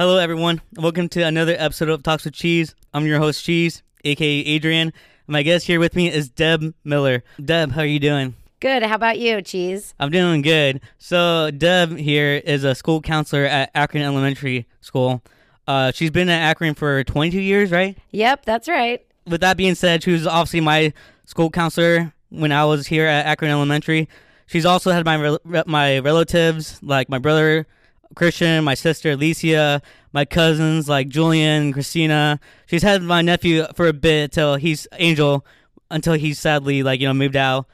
Hello, everyone. Welcome to another episode of Talks with Cheese. I'm your host, Cheese, aka Adrian. My guest here with me is Deb Miller. Deb, how are you doing? Good. How about you, Cheese? I'm doing good. So, Deb here is a school counselor at Akron Elementary School. Uh, she's been at Akron for 22 years, right? Yep, that's right. With that being said, she was obviously my school counselor when I was here at Akron Elementary. She's also had my rel- my relatives, like my brother Christian, my sister Alicia, my cousins like Julian and Christina. She's had my nephew for a bit till he's Angel, until he's sadly like you know moved out.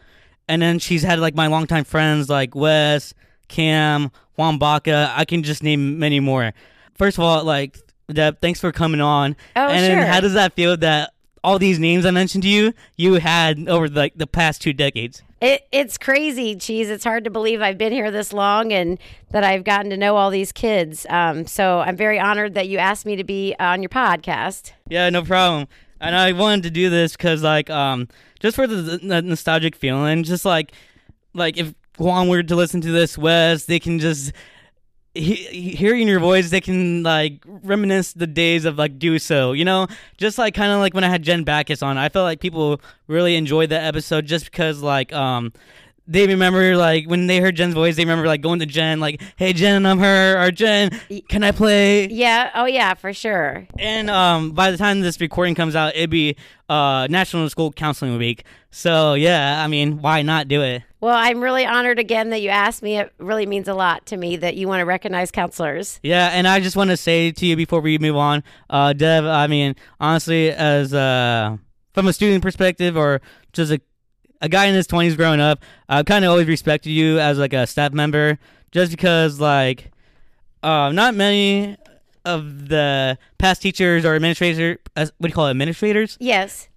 And then she's had like my longtime friends like Wes, Cam, Juan Baca. I can just name many more. First of all, like Deb, thanks for coming on. Oh, and sure. how does that feel that all these names I mentioned to you, you had over like the past two decades? It, it's crazy, Cheese. It's hard to believe I've been here this long and that I've gotten to know all these kids. Um, so I'm very honored that you asked me to be on your podcast. Yeah, no problem. And I wanted to do this because, like, um, just for the, the nostalgic feeling, just like, like if Juan were to listen to this, Wes, they can just he, hearing your voice, they can like reminisce the days of like do so. You know, just like kind of like when I had Jen Backus on, I felt like people really enjoyed that episode just because like um they remember like when they heard Jen's voice, they remember like going to Jen, like, "Hey Jen, I'm her," or "Jen, can I play?" Yeah. Oh, yeah, for sure. And um, by the time this recording comes out, it'd be uh National School Counseling Week. So yeah, I mean, why not do it? Well, I'm really honored again that you asked me. It really means a lot to me that you want to recognize counselors. Yeah, and I just want to say to you before we move on, uh, Deb. I mean, honestly, as uh, from a student perspective or just a a guy in his twenties growing up, I kind of always respected you as like a staff member, just because like, uh, not many of the past teachers or administrators, uh, what do you call it, administrators? Yes.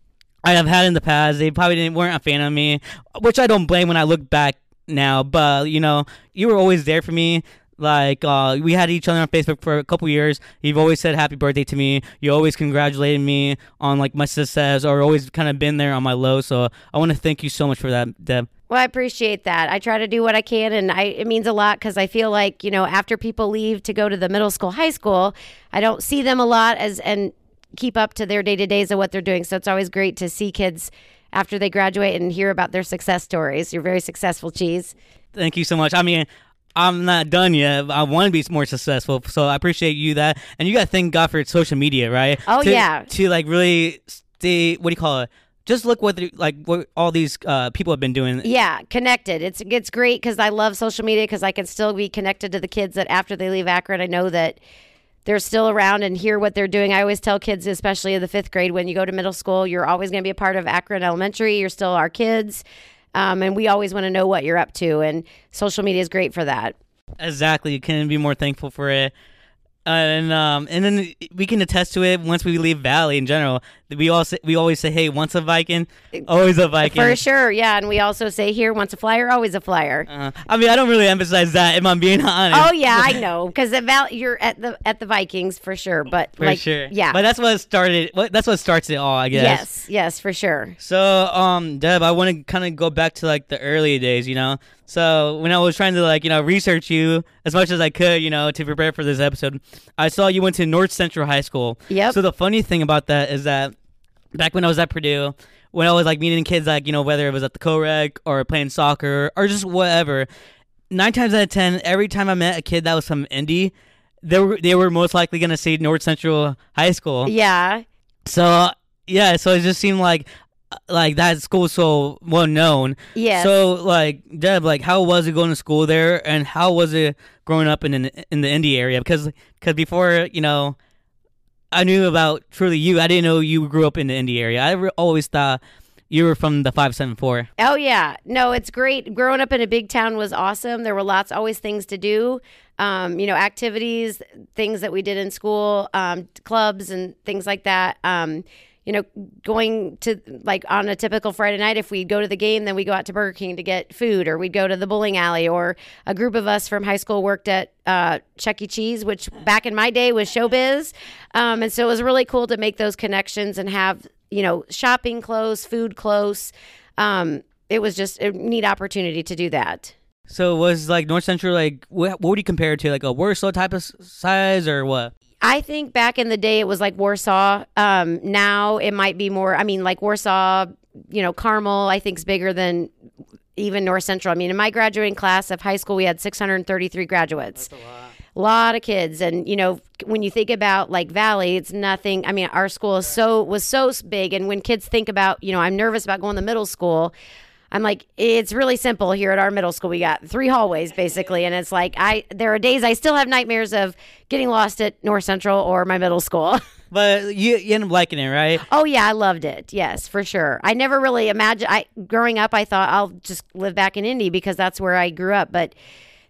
I have had in the past. They probably didn't weren't a fan of me, which I don't blame when I look back now. But you know, you were always there for me. Like uh, we had each other on Facebook for a couple years. You've always said happy birthday to me. You always congratulated me on like my success, or always kind of been there on my low. So I want to thank you so much for that, Deb. Well, I appreciate that. I try to do what I can, and I, it means a lot because I feel like you know after people leave to go to the middle school, high school, I don't see them a lot as and keep up to their day to days of what they're doing. So it's always great to see kids after they graduate and hear about their success stories. You're very successful, Cheese. Thank you so much. I mean, I'm not done yet. I want to be more successful, so I appreciate you that. And you got to thank God for social media, right? Oh, To- yeah. To like really stay. What do you call it? Just look what the- like what all these uh, people have been doing. Yeah, connected. It's it's great because I love social media because I can still be connected to the kids that after they leave Akron, I know that they're still around and hear what they're doing. I always tell kids, especially in the fifth grade, when you go to middle school, you're always going to be a part of Akron Elementary. You're still our kids, um, and we always want to know what you're up to. And social media is great for that. Exactly. You couldn't be more thankful for it. and um, and then we can attest to it once we leave Valley in general. We all say, we always say, "Hey, once a Viking, always a Viking." For sure, yeah. And we also say here, once a flyer, always a flyer. Uh, I mean, I don't really emphasize that if I'm being honest. Oh yeah, I know because Val- you're at the at the Vikings for sure. But for like, sure. yeah, but that's what started. What that's what starts it all, I guess. yes, yes, for sure. So, um, Deb, I want to kind of go back to like the early days, you know. So when I was trying to like you know research you as much as I could, you know, to prepare for this episode, I saw you went to North Central High School. Yep. So the funny thing about that is that back when I was at Purdue, when I was like meeting kids, like you know whether it was at the co-rec or playing soccer or just whatever, nine times out of ten, every time I met a kid that was from Indy, they were they were most likely gonna say North Central High School. Yeah, So yeah, so it just seemed like like that school so well known. Yeah. So like Deb, like how was it going to school there, and how was it growing up in in, in the Indy area? Because because before you know, I knew about truly you. I didn't know you grew up in the Indy area. I re- always thought you were from the five seven four. Oh yeah, no, it's great. Growing up in a big town was awesome. There were lots, always things to do. Um, you know, activities, things that we did in school, um, clubs and things like that. Um, you know, going to like on a typical Friday night, if we'd go to the game, then we go out to Burger King to get food, or we'd go to the bowling alley, or a group of us from high school worked at uh, Chuck E. Cheese, which back in my day was showbiz. Um, and so it was really cool to make those connections and have, you know, shopping close, food close. Um, it was just a neat opportunity to do that. So was like North Central like what, what would you compare it to like a Warsaw type of size or what? I think back in the day it was like Warsaw. Um, now it might be more. I mean, like Warsaw, you know, Carmel. I think is bigger than even North Central. I mean, in my graduating class of high school, we had 633 graduates. A lot of kids, and you know, when you think about like Valley, it's nothing. I mean, our school is so was so big, and when kids think about, you know, I'm nervous about going to middle school. I'm like, it's really simple here at our middle school. We got three hallways basically, and it's like I there are days I still have nightmares of getting lost at North Central or my middle school. But you, you end up liking it, right? oh yeah, I loved it. Yes, for sure. I never really imagined. I growing up, I thought I'll just live back in Indy because that's where I grew up. But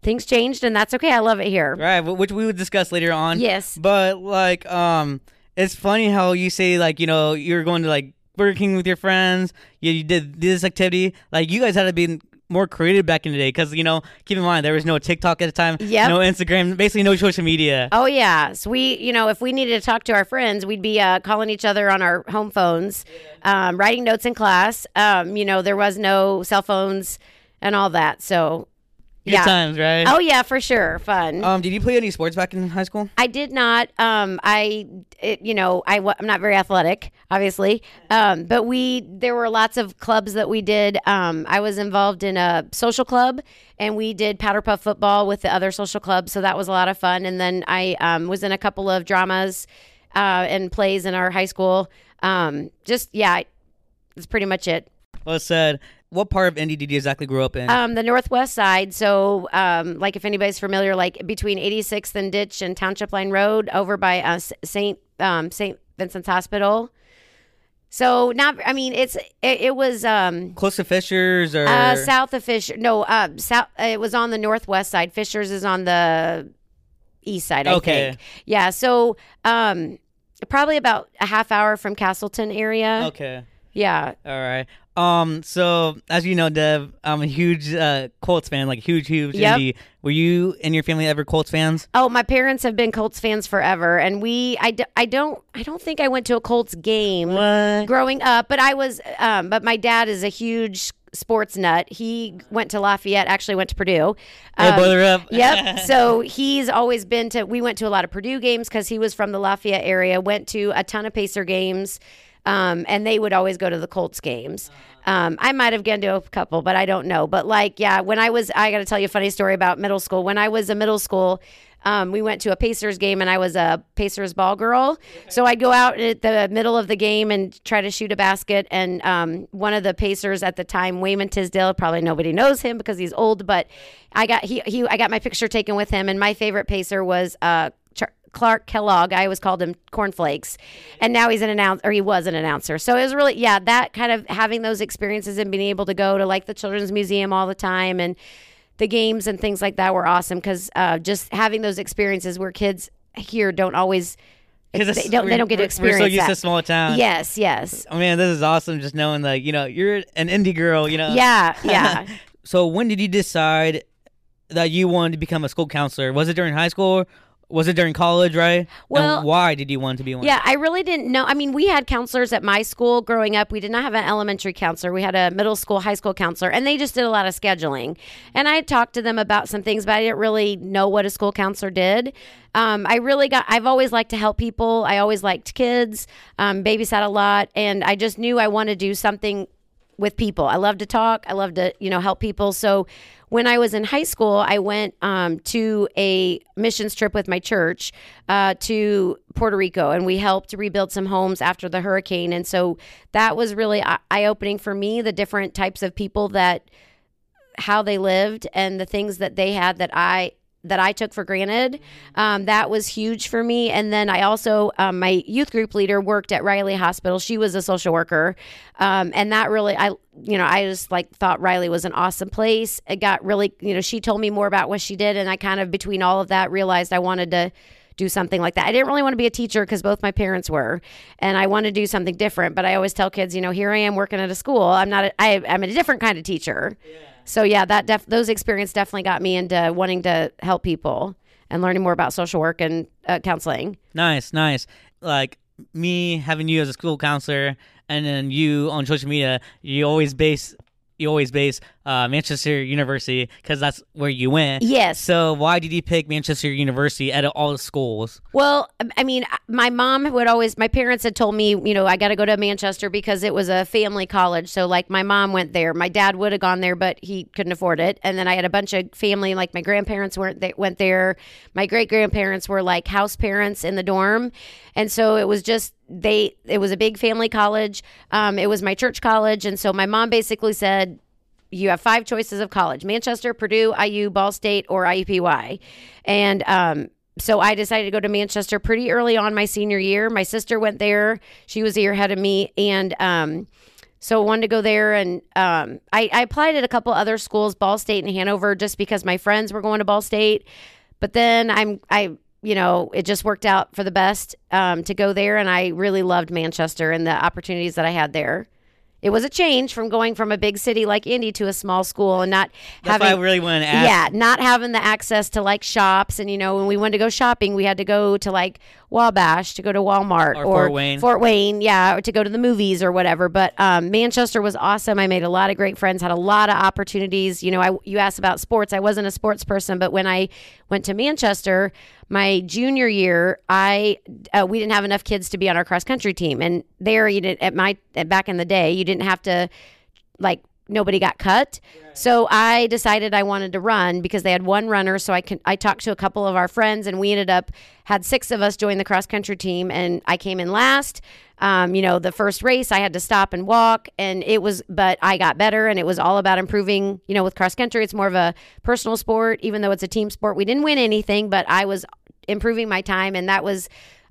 things changed, and that's okay. I love it here. Right, which we would discuss later on. Yes. But like, um, it's funny how you say like, you know, you're going to like Burger King with your friends. You, you did this activity. Like, you guys had to be more creative back in the day because you know, keep in mind there was no TikTok at the time. Yep. No Instagram. Basically, no social media. Oh yeah, so we, you know, if we needed to talk to our friends, we'd be uh, calling each other on our home phones, um, writing notes in class. Um, you know, there was no cell phones and all that. So, Good yeah. times, right? Oh yeah, for sure, fun. Um, did you play any sports back in high school? I did not. Um, I, it, you know, I, I'm not very athletic, obviously. Um, but we, there were lots of clubs that we did. Um, I was involved in a social club, and we did powder puff football with the other social clubs, so that was a lot of fun. And then I um, was in a couple of dramas uh, and plays in our high school. Um, just yeah, that's pretty much it. Well said. What part of Indy did you exactly grow up in? Um, the northwest side. So, um, like if anybody's familiar, like between 86th and Ditch and Township Line Road, over by uh, Saint um, Saint Vincent's Hospital. So not, I mean, it's it, it was um, Close to Fishers or uh, south of Fisher. No, uh, south. It was on the northwest side. Fishers is on the east side. I Okay. think. Yeah. So, um, probably about a half hour from Castleton area. Okay. Yeah. All right. Um. So as you know, Deb, I'm a huge uh, Colts fan. Like huge, huge. Yep. Indy. Were you and your family ever Colts fans? Oh, my parents have been Colts fans forever, and we I, d- I don't I don't think I went to a Colts game What? growing up, but I was um but my dad is a huge sports nut. He went to Lafayette, actually went to Purdue. Hey, Um, brother up. yep. So he's always been to. We went to a lot of Purdue games because he was from the Lafayette area. Went to a ton of Pacer games, um, and they would always go to the Colts games. Um, I might have gone to a couple, but I don't know. But like, yeah, when I was, I got to tell you a funny story about middle school. When I was a middle school. Um, we went to a Pacers game and I was a Pacers ball girl. So I'd go out at the middle of the game and try to shoot a basket. And um, one of the Pacers at the time, Wayman Tisdale, probably nobody knows him because he's old, but I got he, he I got my picture taken with him. And my favorite Pacer was uh, Clark Kellogg. I always called him Cornflakes, and now he's an announcer, or he was an announcer. So it was really, yeah, that kind of having those experiences and being able to go to like the Children's Museum all the time and the games and things like that were awesome because uh, just having those experiences where kids here don't always 'Cause they don't, they don't get to experience We're so used that. to small town. Yes, yes, Oh man, this is awesome. Just knowing like you know you're an Indy girl. You know. yeah, yeah. So when did you decide that you wanted to become a school counselor? Was it during high school? Was it during college? Right. Well- and why did you want to be one? Yeah, I really didn't know. I mean, we had counselors at my school growing up. We did not have an elementary counselor. We had a middle school, high school counselor, and they just did a lot of scheduling. And I talked to them about some things, but I didn't really know what a school counselor did. Um, I really got, I've always liked to help people. I always liked kids, um, babysat a lot, and I just knew I wanted to do something with people. I love to talk. I love to, you know, help people. So when I was in high school, I went um, to a missions trip with my church uh, to Puerto Rico, and we helped rebuild some homes after the hurricane. And so that was really eye opening for me. The different types of people that how they lived and the things that they had that I that I took for granted. Um, that was huge for me. And then I also, um, my youth group leader worked at Riley Hospital. She was a social worker, um, and that really, I, you know, I just like thought Riley was an awesome place. It got really, you know, she told me more about what she did, and I kind of between all of that realized I wanted to do something like that. I didn't really want to be a teacher because both my parents were, and I wanted to do something different. But I always tell kids, you know, here I am working at a school. I'm not. A, I, I'm a different kind of teacher. So yeah, that def- those experiences definitely got me into wanting to help people and learning more about social work and uh, counseling. Nice, nice. Like me having you as a school counselor, and then you on social media, you always base you always base uh, Manchester University because that's where you went. Yes. So why did you pick Manchester University out of all the schools? Well, I mean, my mom would always, my parents had told me, you know, I got to go to Manchester because it was a family college. So, like, my mom went there. My dad would have gone there, but he couldn't afford it. And then I had a bunch of family, like my grandparents weren't they went there. My great grandparents were like house parents in the dorm, and so it was just they. It was a big family college. Um, it was my church college, and so my mom basically said, you have five choices of college Manchester, Purdue, IU, Ball State, or IUPUI. And um, so I decided to go to Manchester pretty early on my senior year. My sister went there, she was a year ahead of me. And um, so I wanted to go there. And um, I, I applied at a couple other schools, Ball State and Hanover, just because my friends were going to Ball State. But then I'm, I, you know, it just worked out for the best um, to go there. And I really loved Manchester and the opportunities that I had there. It was a change from going from a big city like Indy to a small school and not That's having why I really wanted to ask. yeah, not having the access to like shops and you know when we wanted to go shopping, we had to go to like Wabash to go to Walmart Or Fort Wayne. Fort Wayne, yeah, or to go to the movies or whatever. But um, Manchester was awesome. I made a lot of great friends, had a lot of opportunities. You know, I you asked about sports. I wasn't a sports person, but when I went to Manchester, my junior year, I uh, we didn't have enough kids to be on our cross country team, and there you did at my back in the day, you didn't have to like nobody got cut. So I decided I wanted to run because they had one runner. So I can I talked to a couple of our friends and we ended up had six of us join the cross country team and I came in last. Um, you know, the first race I had to stop and walk and it was but I got better and it was all about improving, you know, with cross country it's more of a personal sport even though it's a team sport. We didn't win anything, but I was improving my time and that was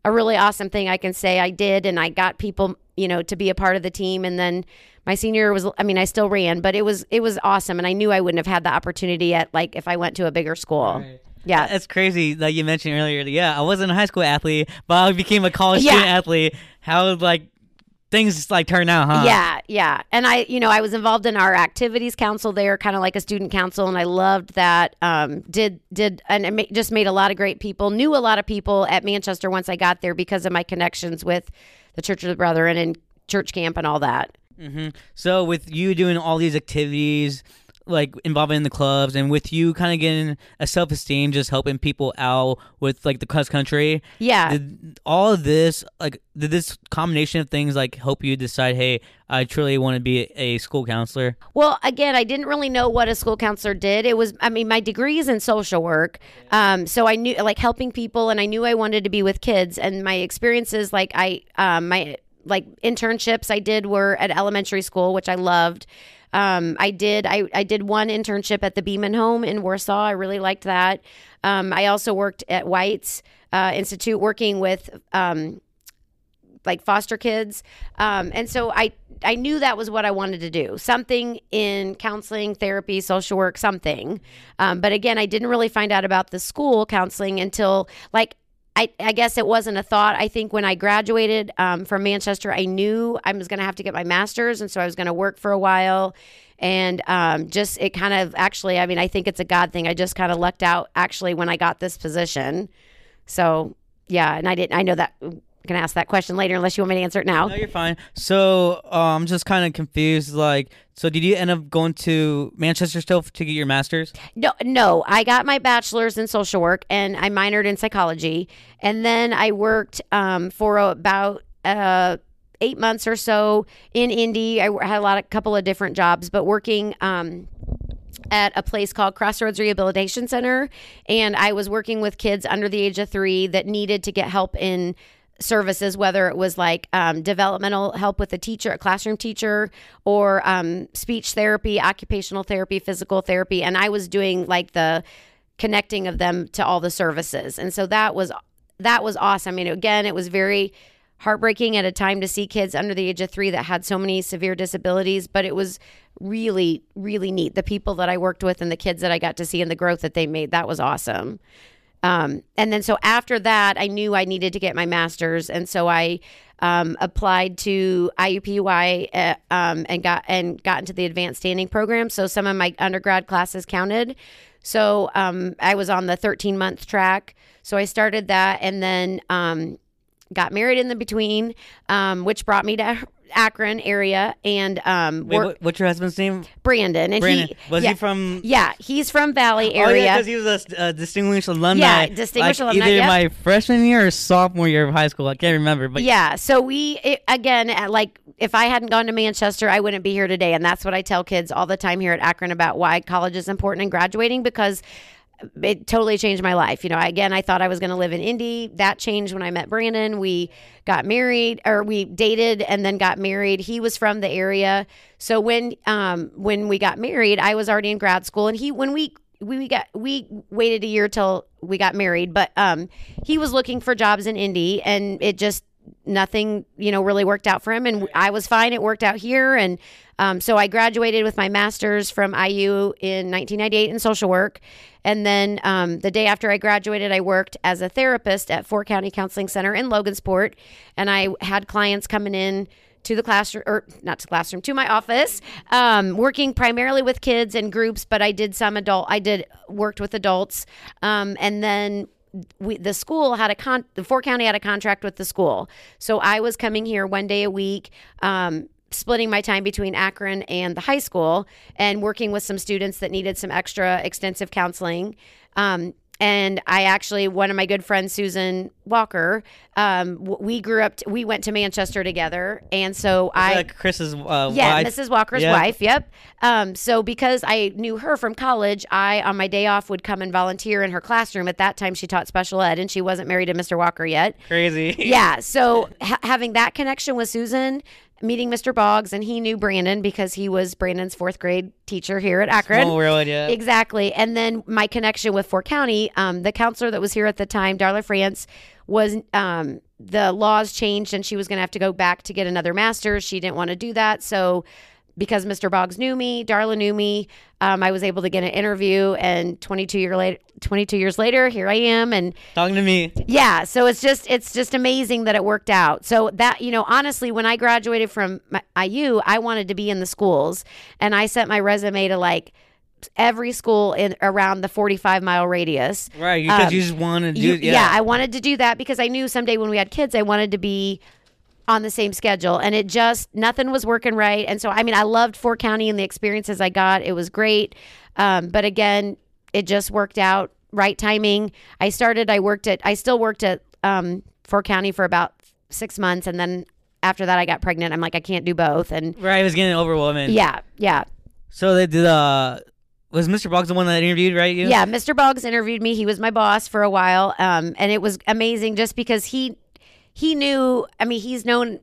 a really awesome thing I can say I did and I got people, you know, to be a part of the team and then my senior year was I mean I still ran, but it was it was awesome and I knew I wouldn't have had the opportunity at like if I went to a bigger school. Yeah. That's crazy that you mentioned earlier. Yeah, I wasn't a high school athlete, but I became a college Yeah. student athlete. How like things like turn out, huh? Yeah, yeah. And I, you know, I was involved in our activities council there, kind of like a student council, and I loved that. Um, did did and ma- just made a lot of great people. Knew a lot of people at Manchester once I got there because of my connections with the Church of the Brethren and church camp and all that. Mm-hmm. So with you doing all these activities, like involving in the clubs, and with you kind of getting a self esteem, just helping people out with like the cross country. Yeah. Did all of this, like, did this combination of things like help you decide, hey, I truly want to be a school counselor? Well, again, I didn't really know what a school counselor did. It was, I mean, my degree is in social work. Um, so I knew, like, helping people, and I knew I wanted to be with kids. And my experiences, like, I, um, my, like, internships I did were at elementary school, which I loved. Um, I did, I, I did one internship at the Beaman Home in Warsaw. I really liked that. Um, I also worked at White's uh, Institute working with, um, like foster kids um, and so i i knew that was what i wanted to do something in counseling therapy social work something um, but again i didn't really find out about the school counseling until like I, I guess it wasn't a thought. I think when I graduated um, from Manchester, I knew I was going to have to get my master's, and so I was going to work for a while. And um, just it kind of actually, I mean, I think it's a God thing. I just kind of lucked out actually when I got this position. So yeah, and I didn't. I know that I can ask that question later unless you want me to answer it now. No, you're fine. So uh, I'm just kind of confused. Like, so did you end up going to Manchester still to get your master's? No, no. I got my bachelor's in social work and I minored in psychology, and then I worked um, for about uh, eight months or so in Indy. I had a lot, of couple of different jobs, but working. Um, at a place called Crossroads Rehabilitation Center, and I was working with kids under the age of three that needed to get help in services, whether it was like um, developmental help with a teacher, a classroom teacher, or um, speech therapy, occupational therapy, physical therapy. And I was doing like the connecting of them to all the services. And so that was that was awesome. I mean, again, it was very heartbreaking at a time to see kids under the age of three that had so many severe disabilities, but it was really, really neat. The people that I worked with and the kids that I got to see and the growth that they made, that was awesome. Um, and then so after that, I knew I needed to get my master's, and so I um, applied to IUPUI uh, um, and got and got into the advanced standing program. So some of my undergrad classes counted. So um, I was on the 13 month track. So I started that, and then um, got married in the between, um, which brought me to Akron area, and um, Wait, what, what's your husband's name? Brandon, and Brandon. he Was yeah, he from? Yeah, he's from Valley area. Oh yeah, because he was a, distinguished alumni. Yeah, distinguished like, alumni, Either yep. my freshman year or sophomore year of high school. I can't remember, but yeah, so we it, again, uh, like if I hadn't gone to Manchester, I wouldn't be here today, and that's what I tell kids all the time here at Akron about why college is important and graduating because it totally changed my life. You know, again, I thought I was going to live in Indy. That changed when I met Brandon. We got married, or we dated and then got married. He was from the area, so when um when we got married, I was already in grad school, and he when we we got we waited a year till we got married, but um he was looking for jobs in Indy, and it just nothing you know really worked out for him and i was fine it worked out here and um, so i graduated with my master's from iu in 1998 in social work. And then um, the day after i graduated i worked as a therapist at four county counseling center in logansport. And i had clients coming in to the classroom or not to classroom to my office um, working primarily with kids and groups but i did some adult i did worked with adults. Um, and then we, the school had a con the Four County had a contract with the school. So I was coming here one day a week, um, splitting my time between Akron and the high school and working with some students that needed some extra extensive counseling. Um, and I actually, one of my good friends, Susan Walker, um, we grew up, t- we went to Manchester together. And so I, like Chris's uh, yeah, wife. Mrs. Walker's Yeah. wife. Yep. Um, so because I knew her from college, I on my day off would come and volunteer in her classroom. At that time, she taught special ed, and she wasn't married to Mr. Walker yet. Crazy. Yeah. So ha- having that connection with Susan, meeting Mr. Boggs, and he knew Brandon because he was Brandon's fourth grade teacher here at Akron. Small world, yeah. Exactly. And then my connection with Four County, um, the counselor that was here at the time, Darla France, was um, the laws changed and she was going to have to go back to get another master's. She didn't want to do that. So, because Mr. Boggs knew me, Darla knew me, um, I was able to get an interview. And 22 year later, 22 years later, here I am. And Talking to me. yeah, so it's just it's just amazing that it worked out. So that you know, honestly, when I graduated from my, IU, I wanted to be in the schools, and I sent my resume to like every school in around the 45 mile radius. Right, because Um, you just wanted to do You- yeah. yeah, I wanted to do that because I knew someday when we had kids, I wanted to be on the same schedule and it just nothing was working right and so i mean i loved four county and the experiences i got it was great um, but again it just worked out right timing i started i worked at i still worked at um, four county for about six months and then after that i got pregnant i'm like i can't do both and right, it was getting overwhelming. yeah yeah So they did uh was Mr. Boggs the one that interviewed, right? You? Yeah, Mr. Boggs interviewed me. He was my boss for a while, um, and it was amazing just because he he knew. I mean, he's known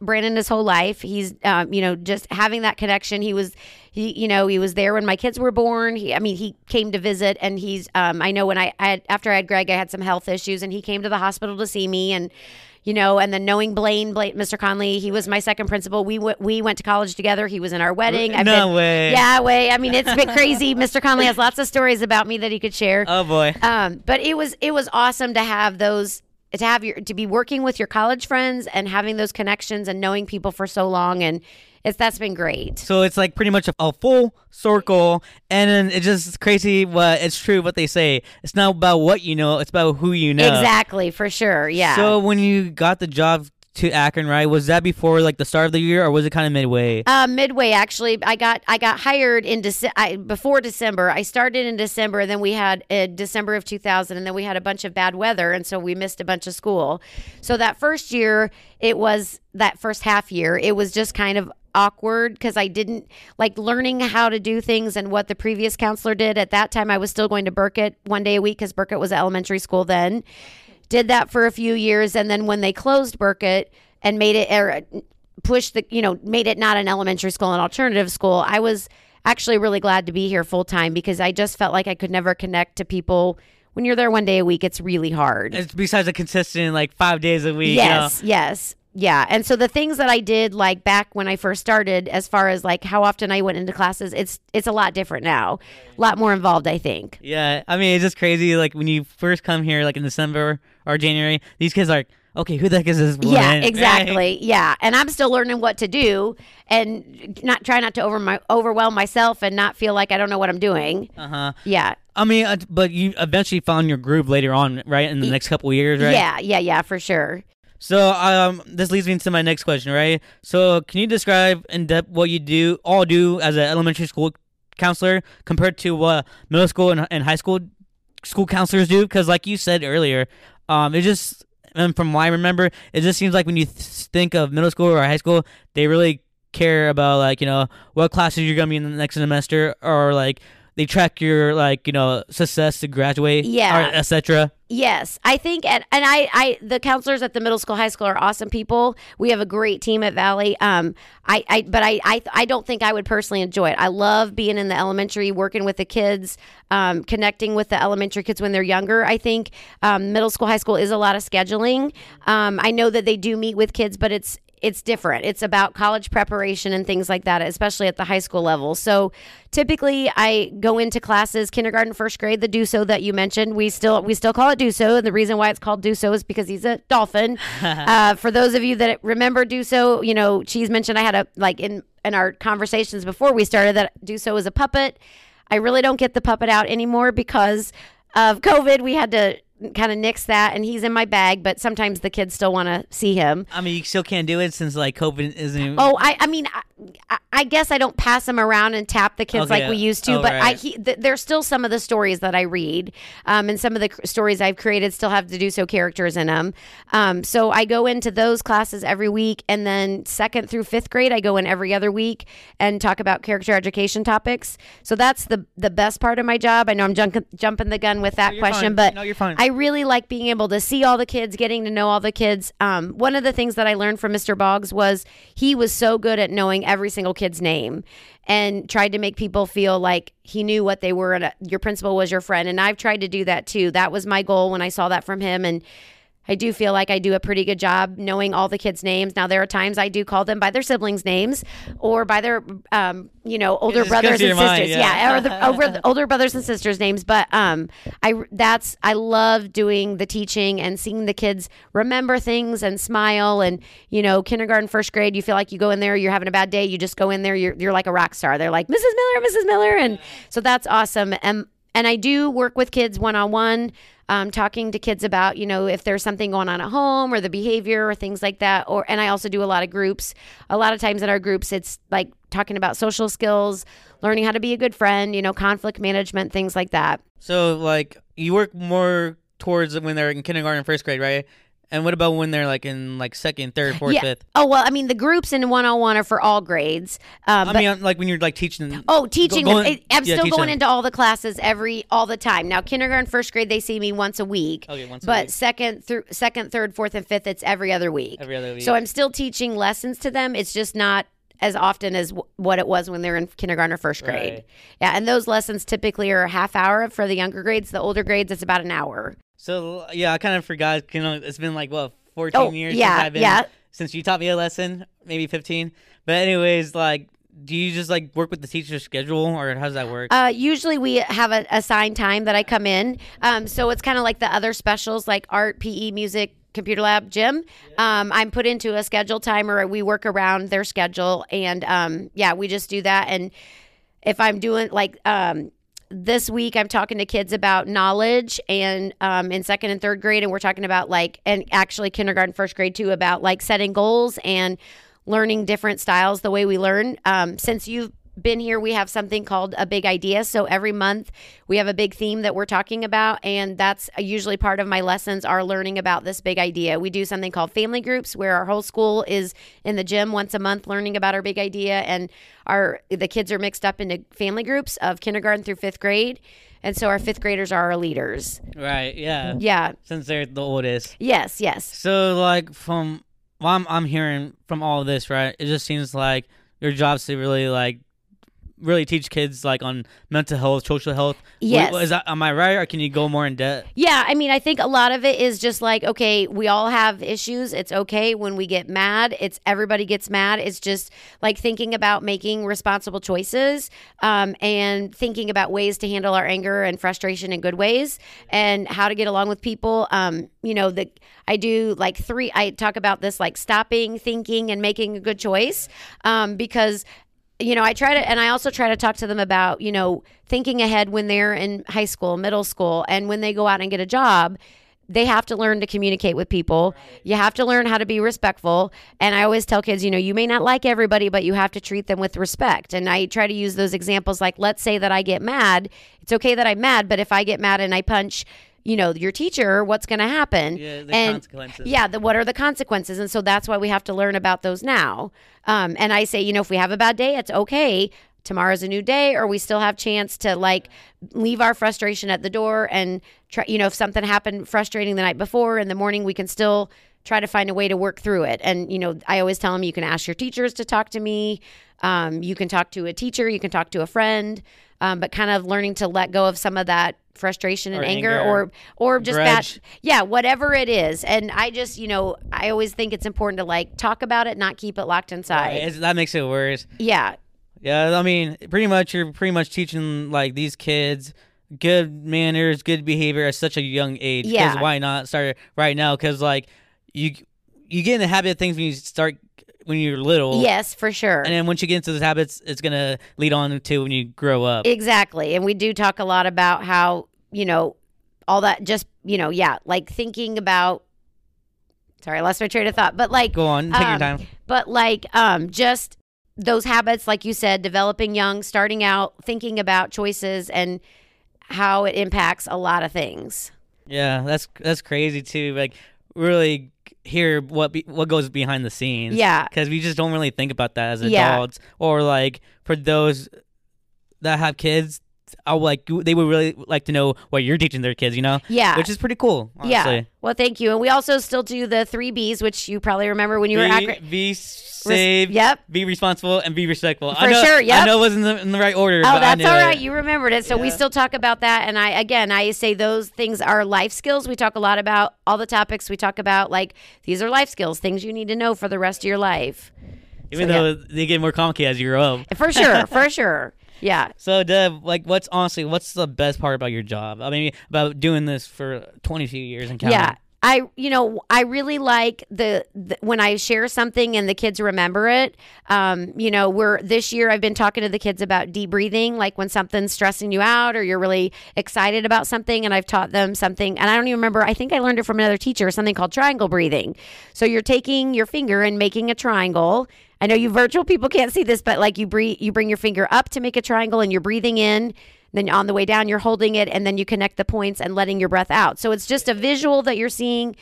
Brandon his whole life. He's um, you know just having that connection. He was he you know he was there when my kids were born. He I mean he came to visit, and he's um, I know when I, I had, after I had Greg, I had some health issues, and he came to the hospital to see me and. You know, and then knowing Blaine, Blaine, Mr. Conley, he was my second principal. We w- we went to college together. He was in our wedding. I've No been- way. Yeah, way. I mean, it's been crazy. Mr. Conley has lots of stories about me that he could share. Oh boy. Um, but it was it was awesome to have those to have your to be working with your college friends and having those connections and knowing people for so long and it's that's been great. So it's like pretty much a, a full circle, and then it's just crazy. What it's true what they say. It's not about what you know; it's about who you know. Exactly, for sure. Yeah. So when you got the job to Akron, right? Was that before like the start of the year, or was it kind of midway? Uh, midway, actually, I got I got hired in Dece- I, before December. I started in December, and then we had uh, December of 2000, and then we had a bunch of bad weather, and so we missed a bunch of school. So that first year, it was that first half year, it was just kind of awkward because I didn't like learning how to do things and what the previous counselor did. At that time, I was still going to Burket one day a week because Burket was elementary school then did that for a few years and then when they closed Burket and made it er, pushed the you know made it not an elementary school an alternative school I was actually really glad to be here full time because I just felt like I could never connect to people when you're there one day a week it's really hard It's besides a consistent like five days a week. you know? yes yes yeah and so the things that I did like back when I first started as far as like how often I went into classes it's it's a lot different now a lot more involved I think Yeah, I mean it's just crazy. Like when you first come here, like in December or January, these kids are like, okay, who the heck is this woman? Yeah, exactly. Yeah, and I'm still learning what to do, and not try not to over my, overwhelm myself and not feel like I don't know what I'm doing. Uh huh. Yeah, I mean, uh, but you eventually found your groove later on, right? In the next couple of years, right? yeah, yeah, yeah, for sure. So um, this leads me to my next question, right? So can you describe in depth what you do, all do as an elementary school counselor compared to what middle school and, and high school school counselors do? Because like you said earlier, um, it just and from what I remember, it just seems like when you th- think of middle school or high school, they really care about like you know what classes you're gonna be in the next semester or like they track your like you know success to graduate Yeah. etc Yes, I think, and, and I, I, the counselors at the middle school, high school are awesome people. We have a great team at Valley. Um, I, I, but I, I, I don't think I would personally enjoy it. I love being in the elementary, working with the kids, um, connecting with the elementary kids when they're younger. I think um, middle school, high school is a lot of scheduling. Um, I know that they do meet with kids, but it's it's different. It's about college preparation and things like that, especially at the high school level. So typically I go into classes, kindergarten, first grade, the do so that you mentioned. We still we still call it do so. And the reason why it's called do so is because he's a dolphin. uh, for those of you that remember do so, you know, Cheese mentioned I had a like in in our conversations before we started that do so is a puppet. I really don't get the puppet out anymore because of COVID. We had to kind of nix that, and he's in my bag. But sometimes the kids still want to see him. i mean you still can't do it since like covid isn't even- Oh, I, I mean, I, I- I guess I don't pass them around and tap the kids Okay. like we used to, Oh, but I, right. he, th- there's still some of the stories that I read, um, and some of the c- stories I've created still have to do so characters in them. Um, so I go into those classes every week, and then second through fifth grade, I go in every other week and talk about character education topics. So that's the the best part of my job. I know I'm junk- jumping the gun with that you're question, fine. but No. I really like being able to see all the kids, getting to know all the kids. Um, one of the things that I learned from Mr. Boggs was he was so good at knowing every single kid's name and tried to make people feel like he knew what they were and uh, your principal was your friend. And I've tried to do that too. That was my goal when I saw that from him. And I do feel like I do a pretty good job knowing all the kids' names. Now there are times I do call them by their siblings' names or by their, um, you know, older brothers and sisters. mind, yeah. or the over the older brothers and sisters' names. But um, I that's I love doing the teaching and seeing the kids remember things and smile. And you know, kindergarten, first grade, you feel like you go in there, you're having a bad day, you just go in there, you're you're like a rock star. They're like Mrs. Miller, Mrs. Miller, and so that's awesome. And and I do work with kids one on one. Um, talking to kids about you know if there's something going on at home or the behavior or things like that or and i also do a lot of groups. A lot of times in our groups it's like talking about social skills learning how to be a good friend you know conflict management things like that. So like you work more towards when they're in kindergarten first grade right and what about when they're like in like second third fourth yeah. fifth oh well i mean the groups in 101 are for all grades um, i mean like when you're like teaching Oh, teaching Go- going- I'm still going them. into all the classes every all the time. Now, kindergarten, first grade, they see me once a week. Okay, once a but week. second through second, third, fourth, and fifth, it's every other week. Every other week. So I'm still teaching lessons to them. It's just not as often as w- what it was when they're in kindergarten or first grade. Right. Yeah, and those lessons typically are a half hour for the younger grades. The older grades, it's about an hour. So yeah, I kind of forgot. You know, it's been like what 14 Oh, years yeah, since I've been yeah. since you taught me a lesson, maybe 15. But anyways, like, do you just like work with the teacher's schedule, or how does that work? Uh, usually we have an assigned time that I come in. Um, so it's kind of like the other specials like art, PE, music, computer lab, gym. Um, I'm put into a schedule timer. We work around their schedule. And um, yeah, we just do that. And if I'm doing like, um, this week I'm talking to kids about knowledge and um, in second and third grade, and we're talking about like, and actually kindergarten, first grade too, about like setting goals and learning different styles the way we learn. Um, since you've been here, we have something called a big idea. So every month we have a big theme that we're talking about, and that's usually part of my lessons are learning about this big idea. We do something called family groups where our whole school is in the gym once a month learning about our big idea, and our the kids are mixed up into family groups of kindergarten through fifth grade. And so our fifth graders are our leaders. right. Yeah. Yeah. Since they're the oldest. Yes. Yes. So like from what I'm, I'm hearing from all of this, right? It just seems like your job's to really like really teach kids like on mental health, social health. Yes. Is that am I right, or can you go more in depth? Yeah, I mean, I think a lot of it is just like, okay, we all have issues. It's okay when we get mad. It's everybody gets mad. It's just like thinking about making responsible choices um, and thinking about ways to handle our anger and frustration in good ways and how to get along with people. Um, you know, the I do like three. I talk about this like stopping, thinking, and making a good choice um, because you know, I try to, and I also try to talk to them about, you know, thinking ahead when they're in high school, middle school, and when they go out and get a job. they have to learn to communicate with people. You have to learn how to be respectful. And I always tell kids, you know, you may not like everybody, but you have to treat them with respect. And I try to use those examples like, let's say that I get mad. It's okay that I'm mad, but if I get mad and I punch, you know, your teacher, what's going to happen? Yeah, the and consequences. yeah, the, what are the consequences? And so that's why we have to learn about those now. Um, and I say, you know, if we have a bad day, it's okay. Tomorrow's a new day, or we still have chance to like leave our frustration at the door and try. You know, if something happened frustrating the night before, in the morning we can still try to find a way to work through it. And you know, I always tell them you can ask your teachers to talk to me. Um, you can talk to a teacher. You can talk to a friend. Um, but kind of learning to let go of some of that frustration and Or anger, anger. or or just Grudge. bad yeah whatever it is and i just you know i always think it's important to like talk about it not keep it locked inside that makes it worse. yeah Yeah, I mean, pretty much you're pretty much teaching like these kids good manners, good behavior at such a young age Yeah. why not start right now? Because like you you get in the habit of things when you start when you're little. yes for sure And then once you get into those habits, it's gonna lead on to when you grow up. exactly and we do talk a lot about how you know all that just you know yeah like thinking about sorry i lost my train of thought but like Go on, take your um, time. but like um just those habits like you said developing young starting out thinking about choices and how it impacts a lot of things Yeah, that's that's crazy too. Like really hear what be, what goes behind the scenes. yeah because we just don't really think about that as Yeah. adults or like for those that have kids I would like they would really like to know what you're teaching their kids you know yeah which is pretty cool honestly. Yeah. Well, thank you. And we also still do the three B's, which you probably remember when you were be, at. be safe Yep. be responsible and be respectful For I know, sure, yep. I know it wasn't in the, in the right order Oh, that's all it. You remembered it. So we still talk about that. And I, again, I say those things are life skills. We talk a lot about all the topics. We talk about like these are life skills, things you need to know for the rest of your life. even so, though they get more complicated as you grow up For sure. for sure. Yeah. so Deb like what's honestly what's the best part about your job I mean about doing this for 22 years and counting Yeah. I you know I really like the, the when I share something and the kids remember it. Um, you know, we're this year I've been talking to the kids about deep breathing, like when something's stressing you out or you're really excited about something, and I've taught them something. And I don't even remember. I think I learned it from another teacher, something called triangle breathing. So you're taking your finger and making a triangle. I know you virtual people can't see this, but like you breathe, you bring your finger up to make a triangle, and you're breathing in. Then on the way down, you're holding it, and then you connect the points and letting your breath out. So it's just a visual that you're seeing,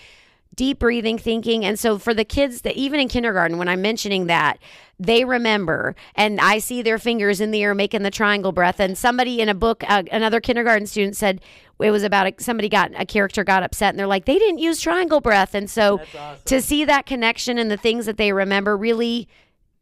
deep breathing, thinking. And so for the kids that even in kindergarten, when I'm mentioning that, they remember, and I see their fingers in the air making the triangle breath. And somebody in a book, uh, another kindergarten student said it was about a, somebody got a character got upset, and they're like, they didn't use triangle breath. And so to see that connection and the things that they remember really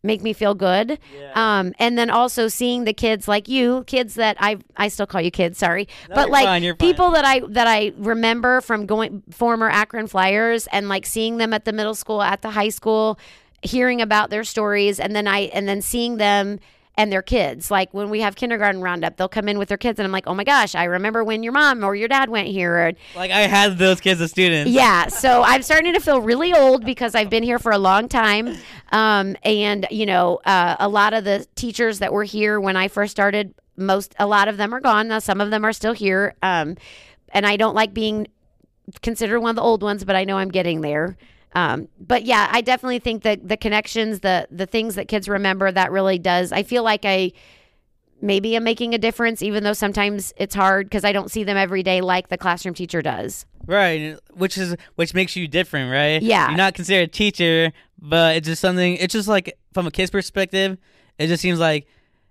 make me feel good. Um, and then also seeing the kids like you, kids that I I still call you kids, sorry, but you're like fine. people that I that I remember from going former Akron Flyers and like seeing them at the middle school, at the high school, hearing about their stories, and then I and then seeing them. And their kids, like when we have kindergarten roundup, they'll come in with their kids, and I'm like, "Oh my gosh, I remember when your mom or your dad went here." Like I had those kids as students yeah, so I'm starting to feel really old because I've been here for a long time. Um, and, you know, uh, a lot of the teachers that were here when I first started, most, a lot of them are gone. Now, some of them are still here. Um, and I don't like being considered one of the old ones, but I know I'm getting there. Um, but yeah, I definitely think that the connections, the the things that kids remember, that really does. I feel like I maybe am making a difference, even though sometimes it's hard because I don't see them every day like the classroom teacher does. Right, which is which makes you different, right? Yeah. You're not considered a teacher, but it's just something it's just like from a kid's perspective, it just seems like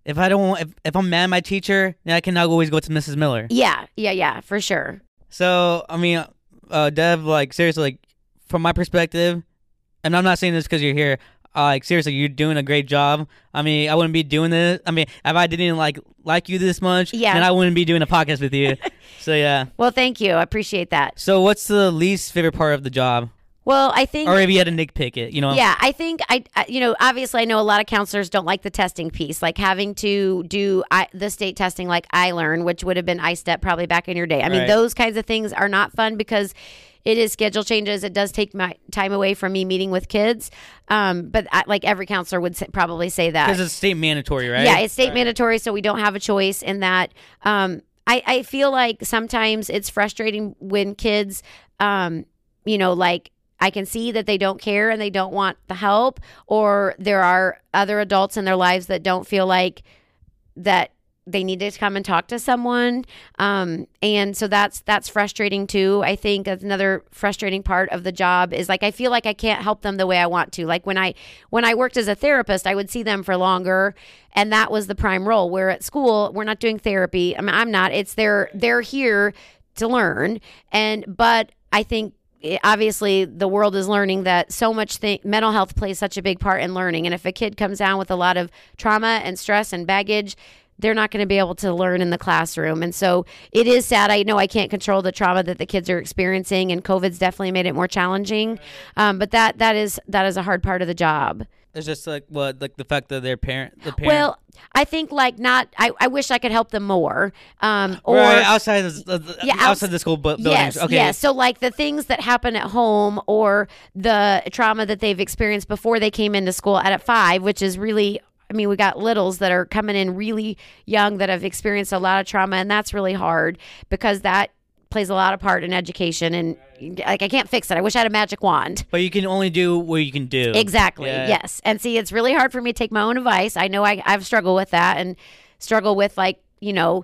if I don't if, if I'm mad at my teacher, then I cannot always go to Mrs. Miller. Yeah, yeah, yeah, for sure. So, I mean, uh Deb, like seriously, like from my perspective, and I'm not saying this because you're here. Uh, like seriously, you're doing a great job. I mean, I wouldn't be doing this. I mean, if I didn't like like you this much, Yeah. then I wouldn't be doing a podcast with you. so yeah. Well, thank you. I appreciate that. So what's the least favorite part of the job, Well, I think or maybe you had to nitpick it? You know? Yeah, I think I, I- you know, obviously, I know a lot of counselors don't like the testing piece, like having to do I, the state testing, like I learn, which would have been ISTEP probably back in your day. I mean, those kinds of things are not fun because it is schedule changes. It does take my time away from me meeting with kids. Um, but I, like every counselor would say, probably say that. Because it's state mandatory, right? Yeah, it's state mandatory, so we don't have a choice in that. Um, I, I feel like sometimes it's frustrating when kids, um, you know, like I can see that they don't care and they don't want the help, or there are other adults in their lives that don't feel like that they need to come and talk to someone. Um, and so that's that's frustrating too. I think another frustrating part of the job is like i feel like i can't help them the way i want to. Like when i when i worked as a therapist i would see them for longer and that was the prime role. Where at school we're not doing therapy. I mean, i'm not. It's they're they're here to learn. And but i think eh, obviously the world is learning that so much thing, mental health plays such a big part in learning. And if a kid comes down with a lot of trauma and stress and baggage they're not going to be able to learn in the classroom. And so it is sad. I know I can't control the trauma that the kids are experiencing, and COVID's definitely made it more challenging. Um, but that that is that is a hard part of the job. It's just like what, like the fact that their parent, the parent. Well, I think like not. I, I wish I could help them more. Um, or right, outside the, the Yeah, outside the school bu- buildings. Yes, okay. yes. So like the things that happen at home or the trauma that they've experienced before they came into school at at five, which is really I mean, we got littles that are coming in really young that have experienced a lot of trauma, and that's really hard because that plays a lot of part in education. And like, I can't fix it. I wish I had a magic wand. But you can only do what you can do. Exactly. Yeah. Yes. And see, it's really hard for me to take my own advice. I know I, I've struggled with that and struggle with like, you know,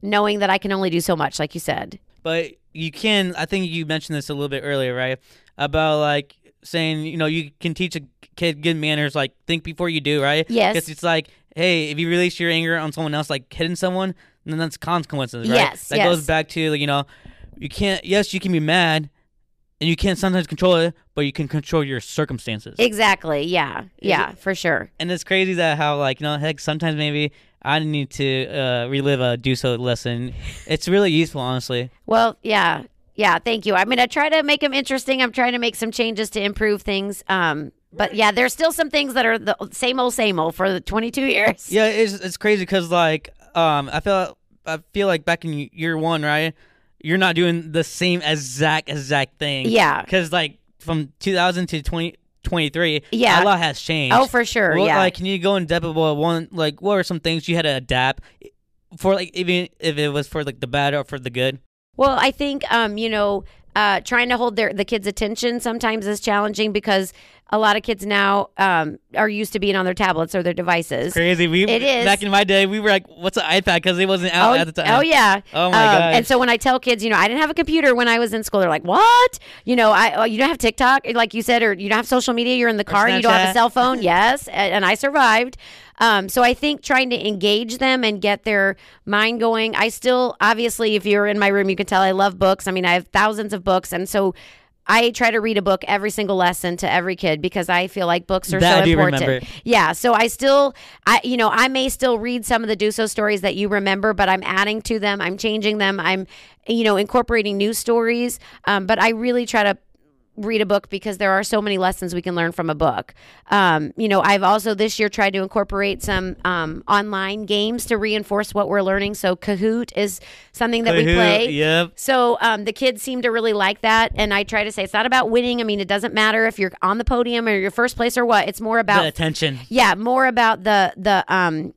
knowing that I can only do so much, like you said. But you can. I think you mentioned this a little bit earlier, right? About like saying, you know, you can teach a kid good manners, like think before you do, right? Yes. Because it's like, hey, if you release your anger on someone else, like hitting someone, then that's consequences, right? Yes, That yes. goes back to you know, you can't. Yes, you can be mad, and you can't sometimes control it, but you can control your circumstances. Exactly. Yeah. Yeah, for sure. and it's crazy that how like you know, heck, sometimes maybe I need to uh, relive a Duso lesson. It's really useful, honestly. Well, yeah. Yeah, thank you. I'm going to try to make them interesting. I'm trying to make some changes to improve things. Um, but yeah, there's still some things that are the same old, same old for the 22 years. Yeah, it's it's crazy because like um I feel I feel like back in year one, right? You're not doing the same exact exact thing. Yeah. Because like from 2000 to 2023, Yeah. a lot has changed. Oh, for sure. Well, yeah. Like, can you go in depth about one? Like, what are some things you had to adapt for? Like, even if it was for like the bad or for the good. Well, I think um, you know, uh, trying to hold their the kids' attention sometimes is challenging because a lot of kids now um, are used to being on their tablets or their devices. Crazy. We It is. back in my day. We were like, "What's an iPad?" Because it wasn't out Oh, at the time. oh yeah. Oh, my um, gosh. And so when I tell kids, you know, I didn't have a computer when I was in school, they're like, "What? You know, I oh, you don't have TikTok, like you said, or you don't have social media. You're in the car, and you don't have a cell phone." yes, a- and I survived. Um, so I think trying to engage them and get their mind going. I still, obviously, if you're in my room, you can tell I love books. I mean, I have thousands of books, and so. I try to read a book every single lesson to every kid because I feel like books are That so important. remember. Yeah, so I still, I you know, I may still read some of the Duso stories that you remember, but I'm adding to them. I'm changing them. I'm, you know, incorporating new stories. Um, but I really try to read a book because there are so many lessons we can learn from a book. Um, you know, I've also this year tried to incorporate some um, online games to reinforce what we're learning. So Kahoot is something that we play. Yep. So um, the kids seem to really like that, and I try to say it's not about winning. I mean, it doesn't matter if you're on the podium or you're first place or what. It's more about The attention. yeah, more about the the um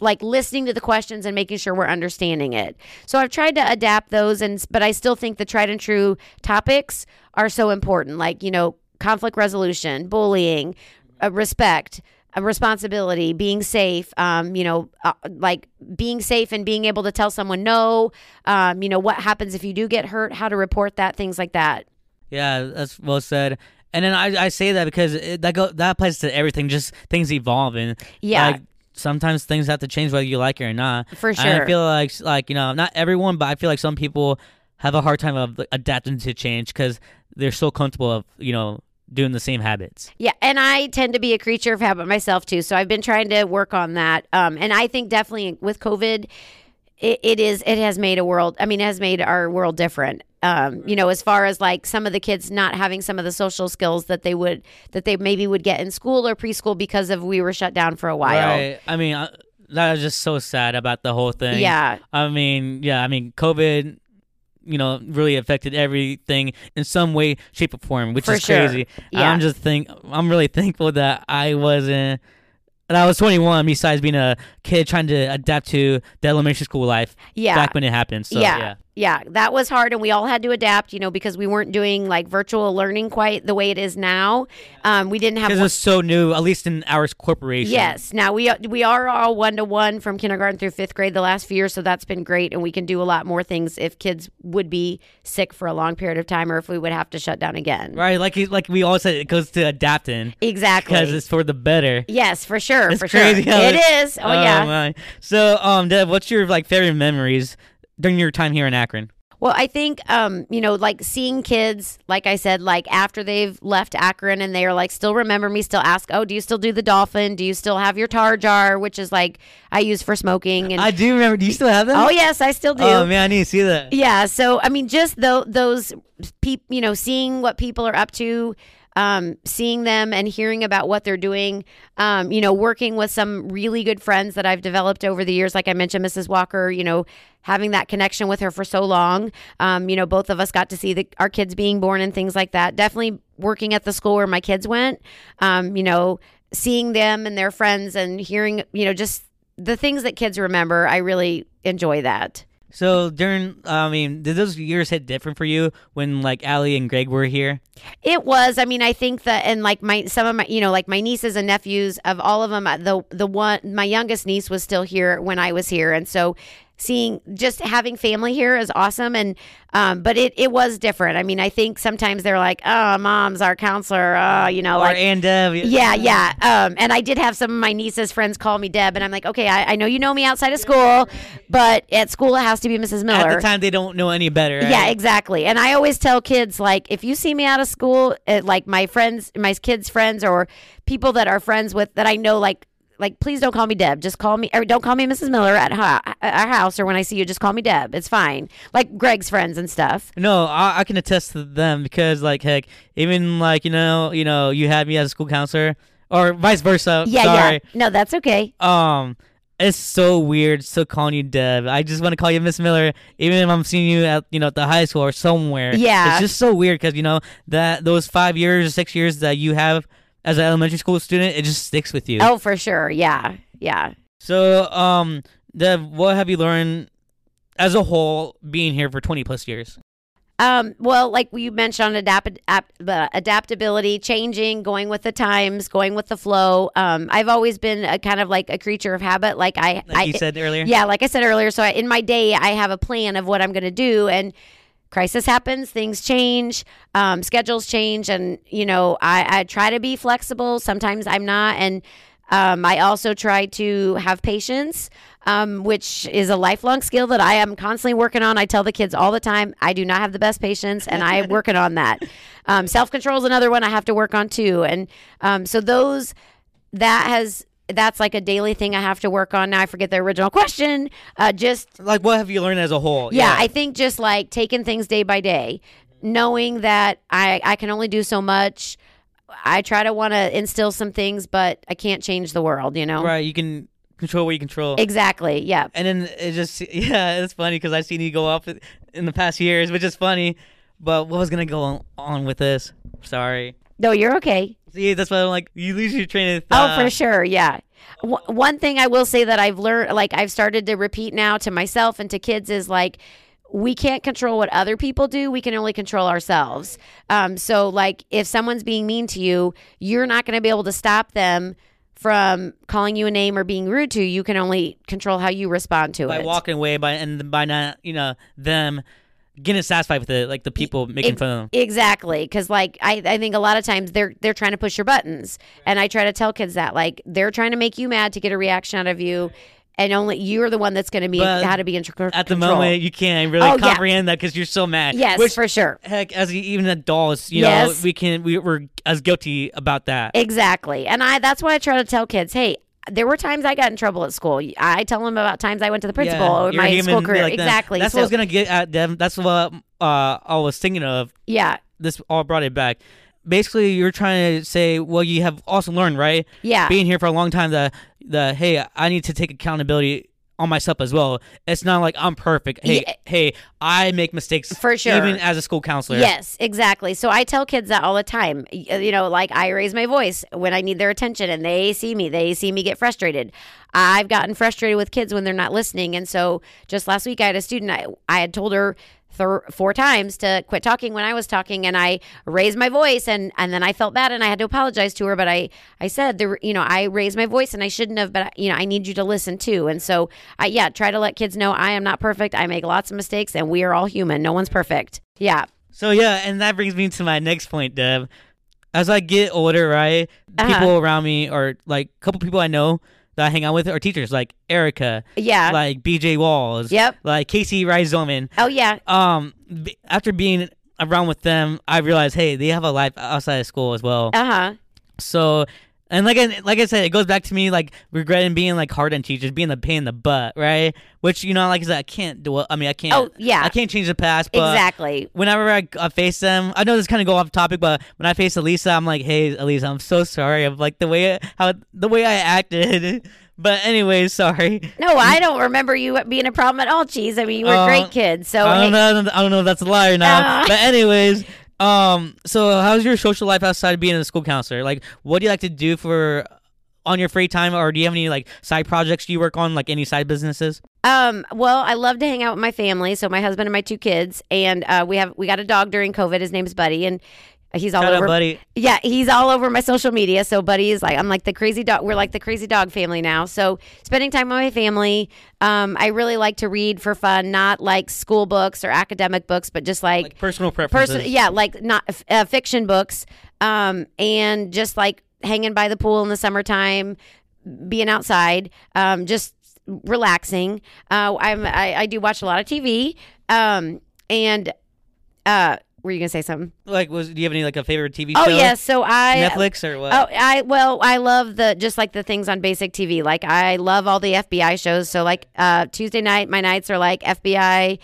like listening to the questions and making sure we're understanding it. So I've tried to adapt those and but I still think the tried and true topics are so important like, you know, conflict resolution, bullying, uh, respect, uh, responsibility, being safe, um, you know, uh, like being safe and being able to tell someone no, um, you know, what happens if you do get hurt, how to report that, things like that. Yeah, that's well said. And then I, I say that because it, that go that applies to everything. Just things evolving. Yeah. Like, sometimes things have to change whether you like it or not. For And sure. I feel like like you know not everyone, but I feel like some people have a hard time of adapting to change because they're so comfortable of you know doing the same habits. Yeah, and I tend to be a creature of habit myself too. So I've been trying to work on that. Um, and I think definitely with COVID, it, it is it has made a world. I mean, it has made our world different. Um, you know, as far as like some of the kids not having some of the social skills that they would that they maybe would get in school or preschool because of we were shut down for a while. Right. I mean, I, that was just so sad about the whole thing. Yeah, I mean, yeah. I mean, COVID. You know, really affected everything in some way, shape, or form, which For is sure. crazy. Yeah. I'm just think I'm really thankful that I wasn't And I was 21. Besides being a kid trying to adapt to the elementary school life Yeah. back when it happened. So yeah. yeah. Yeah. that was hard, and we all had to adapt, you know, because we weren't doing like virtual learning quite the way it is now. Um, we didn't have Because one- it's so new, at least in our corporation. Yes. Now we we are all one to one from kindergarten through fifth grade the last few years, so that's been great, and we can do a lot more things if kids would be sick for a long period of time, or if we would have to shut down again. Right, like like we all said, it goes to adapting Exactly. because it's for the better. yes, for sure. It's for crazy sure. It is. Oh, yeah. my. So, um, Deb, what's your like favorite memories during your time here in Akron? Well, I think, um, you know, like seeing kids, like I said, like after they've left Akron and they are like, still remember me, still ask, oh, do you still do the dolphin? Do you still have your tar jar, which is like I use for smoking? And I do remember. Do you still have them? oh yes, I still do. Oh man, I need to see that. Yeah. So I mean, just tho- those people, you know, seeing what people are up to, um, seeing them and hearing about what they're doing. Um, you know, working with some really good friends that I've developed over the years. Like I mentioned, Mrs. Walker. You know, having that connection with her for so long. Um, you know, both of us got to see the, our kids being born and things like that. Definitely working at the school where my kids went. Um, you know, seeing them and their friends and hearing, you know, just the things that kids remember. I really enjoy that. So during, I mean, did those years hit different for you when like Allie and Greg were here? It was. I mean, I think that, and like my some of my, you know, like my nieces and nephews of all of them, uh, the the one my youngest niece was still here when I was here, and so seeing just having family here is awesome. And um, but it it was different. I mean, I think sometimes they're like, oh, mom's our counselor, oh, you know, Or like. and Deb? yeah, yeah. Um, and I did have some of my nieces' friends call me Deb, and I'm like, okay, I, I know you know me outside of school, but at school it has to be Mrs. Miller. At the time, they don't know any better. Right? Yeah, exactly. And I always tell kids like if you see me out of school, uh, like my friends, my kids' friends, or people that are friends with that I know, like like please don't call me Deb. Just call me or don't call me Mrs. Miller at, ha- our house or when I see you, just call me Deb. It's fine. Like Greg's friends and stuff. No, I, I can attest to them because, like, heck, even like you know, you know, you had me as a school counselor, or vice versa. Yeah, sorry. yeah. No, that's okay. Um, it's so weird still calling you Deb. I just want to call you Miss Miller, even if I'm seeing you at you know at the high school or somewhere. Yeah. it's just so weird because you know that those five years or six years that you have as an elementary school student, it just sticks with you. Oh, for sure. Yeah, yeah. So, um, Deb, what have you learned as a whole being here for 20 plus years? Um, well, like you mentioned, on adapt, ap, uh, adaptability, changing, going with the times, going with the flow. Um, I've always been a kind of like a creature of habit. Like I, Like I you said earlier. Yeah, like I said earlier, so I, in my day, I have a plan of what I'm going to do, and crisis happens, things change, um, schedules change, and you know, I, I try to be flexible. Sometimes I'm not, and um, I also try to have patience, um, which is a lifelong skill that I am constantly working on. I tell the kids all the time, I do not have the best patience, and I am working on that. Um, Self control is another one I have to work on too, and um, so those that has that's like a daily thing I have to work on. Now I forget the original question. Uh, just Like, what have you learned as a whole? yeah, I think just like taking things day by day, knowing that I I can only do so much. I try to want to instill some things, but I can't change the world. You know. right. You can control what you control. Exactly. Yeah. and then it just yeah, it's funny because I've seen you go up in the past years, which is funny. But what was gonna go on with this? Sorry. No, you're okay. See, that's why I'm like you lose your train of thought. Oh, for sure. Yeah. W- one thing I will say that I've learned, like I've started to repeat now to myself and to kids, is like, we can't control what other people do. We can only control ourselves. Um, so, like, if someone's being mean to you, you're not going to be able to stop them from calling you a name or being rude to you. You can only control how you respond to by it. By walking away by and by not you know them getting satisfied with it, like the people making fun of them. Exactly, because like I, I think a lot of times they're they're trying to push your buttons, and I try to tell kids that like they're trying to make you mad to get a reaction out of you, and only you're the one that's going to be But how to be in tr- At the moment, you can't really Oh, yeah. comprehend that because you're so mad. yes, Which, for sure, heck, as even adults, you Yes. know, we can we, we're as guilty about that. exactly, and I that's why I try to tell kids, hey. There were times I got in trouble at school. I tell them about times I went to the principal Yeah, or my school career. like exactly. That's so, what I was gonna get at, Them. That's what uh, I was thinking of. yeah, This all brought it back. Basically, you're trying to say, well, you have also learned, right? yeah, Being here for a long time, the the hey, I need to take accountability on myself as well. It's not like I'm perfect. Hey, Yeah. hey, I make mistakes For sure. even as a school counselor. Yes, exactly. So I tell kids that all the time. Uh, you know, like I raise my voice when I need their attention and they see me, they see me get frustrated. I've gotten frustrated with kids when they're not listening. And so just last week, I had a student, I, I had told her th- four times to quit talking when I was talking and I raised my voice and, and then I felt bad and I had to apologize to her. But I, I said, there, you know, I raised my voice and I shouldn't have, but you know, I need you to listen too. And so I, yeah, try to let kids know I am not perfect. I make lots of mistakes and we are all human. No one's perfect. Yeah. So yeah, and that brings me to my next point, Deb. As I get older, right, Uh-huh. people around me or like a couple people I know that I hang out with are teachers, like Erica, Yeah. like BJ Walls, Yep. like Casey Rice Zoman. Oh yeah. Um, b- after being around with them, I realized, hey, they have a life outside of school as well. Uh huh. So, and like I, like I said, it goes back to me like regretting being like hard on teachers, being the pain in the butt, right? Which you know, like I said, I can't do. I mean, I can't. Oh yeah. I can't change the past, but exactly. whenever I, I face them, I know this kind of go off topic, but when I face Elisa, I'm like, hey, Elisa, I'm so sorry of like the way how the way I acted. But anyways, sorry. No, I don't remember you being a problem at all, Cheese. I mean, you were Uh, great kids. So I don't know. I don't know if that's a lie or not. Ah. But anyways, um, so how's your social life outside of being a school counselor? Like, what do you like to do for on your free time, or do you have any like side projects you work on, like any side businesses? Um, well, I love to hang out with my family. So my husband and my two kids, and uh, we have we got a dog during COVID. His name's Buddy, and he's all Shout over. buddy. Yeah, he's all over my social media. So Buddy is like I'm like the crazy dog. We're like the crazy dog family now. So spending time with my family. Um, I really like to read for fun, not like school books or academic books, but just like Like personal preferences. person yeah like not uh, fiction books um and just like hanging by the pool in the summertime being outside um just relaxing uh i'm i, I do watch a lot of tv um and uh were you gonna say something Like, was do you have any like a favorite TV oh show? yes so i Netflix or what? Oh, I well, I love the just like the things on basic TV. Like I love all the FBI shows. So like uh, Tuesday night, my nights are like FBI,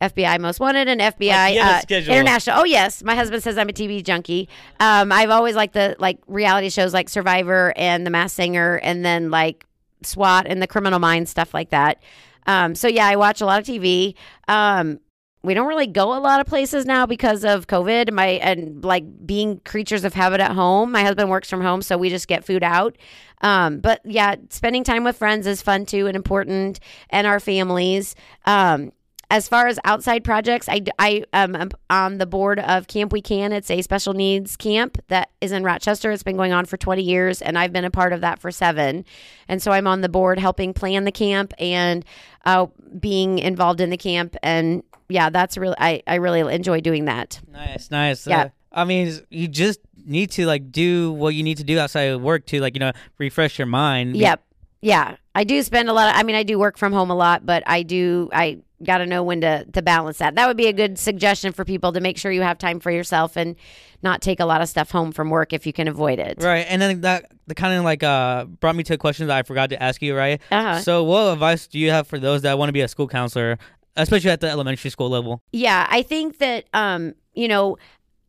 FBI Most Wanted, and FBI Like, uh. International. Oh yes, my husband says I'm a TV junkie. Um, I've always liked the like reality shows like Survivor and The Masked Singer, and then like SWAT and the Criminal Minds stuff like that. Um, so yeah, I watch a lot of TV. Um, we don't really go a lot of places now because of COVID. My and like being creatures of habit at home. My husband works from home, so we just get food out. Um, but yeah, spending time with friends is fun too and important, and our families. Um, as far as outside projects, I, I um, am on the board of Camp We Can. It's a special needs camp that is in Rochester. It's been going on for 20 years, and I've been a part of that for seven. And so I'm on the board helping plan the camp and uh, being involved in the camp. And yeah, that's really, I, I really enjoy doing that. Nice, nice. Yeah. Uh, I mean, you just need to like do what you need to do outside of work to like you know refresh your mind. Yep. Yeah. I do spend a lot of, I mean, I do work from home a lot, but I do, I got to know when to, to balance that. That would be a good suggestion for people to make sure you have time for yourself and not take a lot of stuff home from work if you can avoid it. Right, and then that the kind of like uh brought me to a question that I forgot to ask you. Right. Uh-huh. So, what advice do you have for those that want to be a school counselor, especially at the elementary school level? Yeah, I think that um, you know,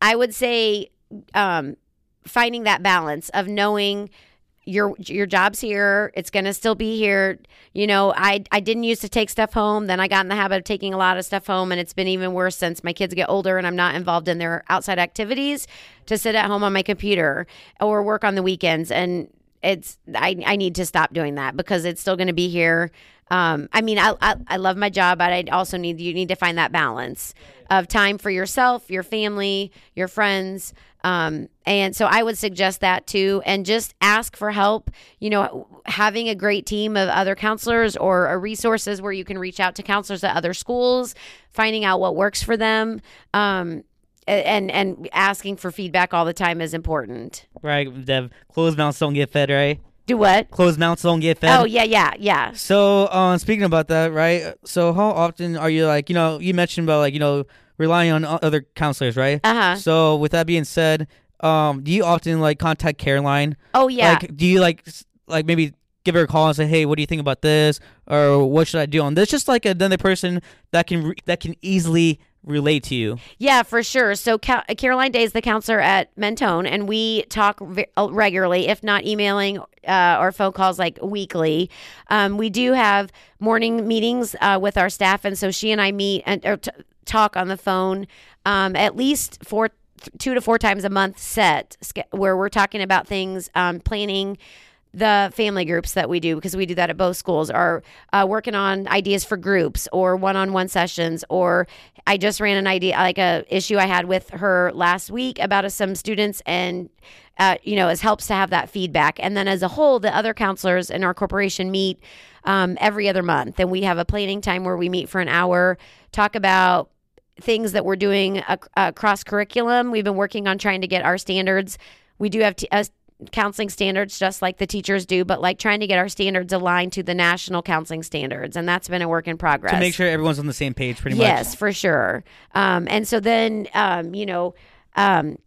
I would say um finding that balance of knowing your your job's here, it's going to still be here. You know, I I didn't used to take stuff home, then I got in the habit of taking a lot of stuff home and it's been even worse since my kids get older and I'm not involved in their outside activities to sit at home on my computer or work on the weekends and it's I, I need to stop doing that because it's still going to be here um, I mean, I, I I love my job, but I also need you need to find that balance of time for yourself, your family, your friends, um, and so I would suggest that too, and just ask for help. You know, having a great team of other counselors or resources where you can reach out to counselors at other schools, finding out what works for them. Um, and and asking for feedback all the time is important. Right, Deb. Closed mouths don't get fed, right? Do what? Closed mouths don't get fed. Oh yeah, yeah, yeah. So, um, speaking about that, right? So, how often are you like, you know, you mentioned about like, you know, relying on other counselors, right? Uh huh. So, with that being said, um, do you often like contact Caroline? Oh yeah. Like, do you like, like maybe give her a call and say, hey, what do you think about this, or what should I do on this? Just like another person that can re- that can easily relate to you? Yeah, for sure. So Ca- Caroline Day is the counselor at Mentone, and we talk uh, regularly, if not emailing uh, or phone calls like weekly. Um, we do have morning meetings uh, with our staff, and so she and I meet and or t- talk on the phone um, at least four, two to four times a month set, where we're talking about things, um, planning the family groups that we do because we do that at both schools are uh, working on ideas for groups or one-on-one sessions or i just ran an idea like a issue i had with her last week about uh, some students and uh, you know it helps to have that feedback. And then as a whole the other counselors in our corporation meet um, every other month. And we have a planning time where we meet for an hour talk about things that we're doing ac- across curriculum. We've been working on trying to get our standards. We do have t- uh, counseling standards just like the teachers do, but like trying to get our standards aligned to the national counseling standards. And that's been a work in progress. To make sure everyone's on the same page, pretty yes, much. Yes, for sure. Um, and so then, um, you know, um,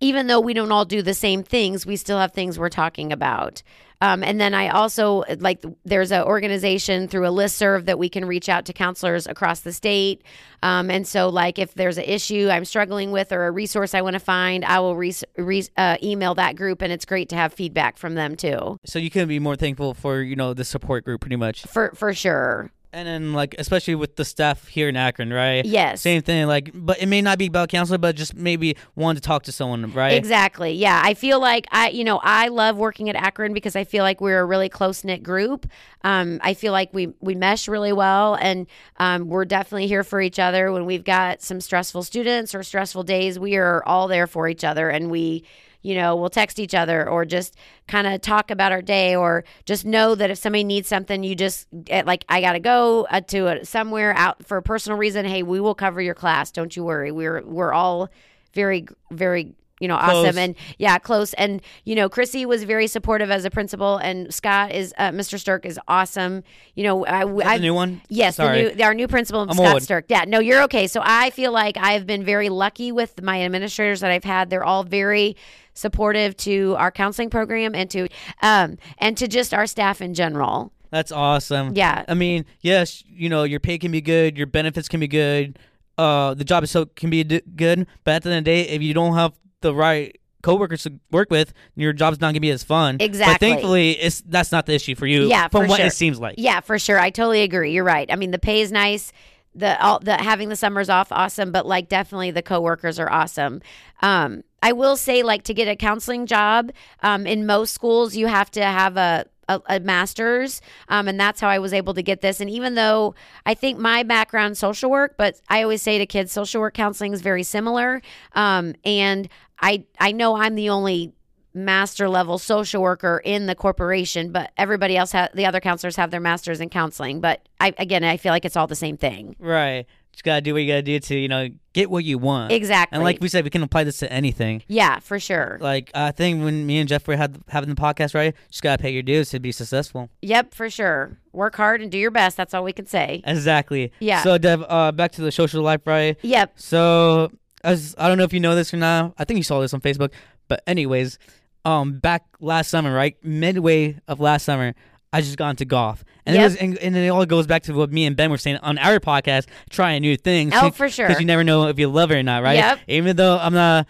even though we don't all do the same things, we still have things we're talking about. Um, and then I also like there's an organization through a list serve that we can reach out to counselors across the state. Um, and so, like, if there's an issue I'm struggling with or a resource I want to find, I will re- re- uh, email that group, and it's great to have feedback from them too. So you couldn't be more thankful for you know the support group, pretty much. For for sure. And then like especially with the staff here in Akron, right? Yes. Same thing. Like, but it may not be about counseling, but just maybe wanting to talk to someone, right? Exactly. Yeah. I feel like I, you know, I love working at Akron because I feel like we're a really close knit group. Um, I feel like we we mesh really well, and um, we're definitely here for each other when we've got some stressful students or stressful days. We are all there for each other, and we. You know, we'll text each other or just kind of talk about our day, or just know that if somebody needs something, you just like, I got to go uh, to a, somewhere out for a personal reason. Hey, we will cover your class. Don't you worry. We're we're all very very you know Close. awesome and yeah close and you know chrissy was very supportive as a principal and scott is uh, mr stirk is awesome you know i I the new one. Yes, Sorry. the new our new principal, I'm Scott old. Stirk. Yeah, no, you're okay. So I feel like I've been very lucky with my administrators that I've had. They're all very supportive to our counseling program and to um and to just our staff in general. That's awesome. Yeah. I mean, yes, you know, your pay can be good, your benefits can be good, uh, the job itself can be d- good, but at the end of the day, if you don't have the right coworkers to work with, your job's not gonna be as fun. Exactly. But thankfully, it's that's not the issue for you. Yeah, from what sure. it seems like. Yeah, for sure. I totally agree. You're right. I mean, the pay is nice. The all the having the summers off awesome, but like definitely the coworkers are awesome. Um, I will say like to get a counseling job um, in most schools you have to have a a, a master's um, and that's how i was able to get this and even though i think my background social work but i always say to kids social work counseling is very similar um, and i i know i'm the only master level social worker in the corporation, but everybody else, ha- the other counselors have their masters in counseling. But I, again, I feel like it's all the same thing. Right. Just gotta do what you gotta do to you know get what you want. Exactly. And like we said, we can apply this to anything. yeah, for sure. Like I think when me and Jeff were had having the podcast, right? Just gotta pay your dues to be successful. Yep, for sure. Work hard and do your best. That's all we can say. Exactly. Yeah. So Deb, uh, back to the social life, right? Yep. So as I don't know if you know this or not. I think you saw this on Facebook. But anyways, um, back last summer, right, midway of last summer, I just got into golf, and Yep. it was, and, and it all goes back to what me and Ben were saying on our podcast, trying new things. Oh, for sure. Because you never know if you love it or not, right? Yep. Even though I'm not.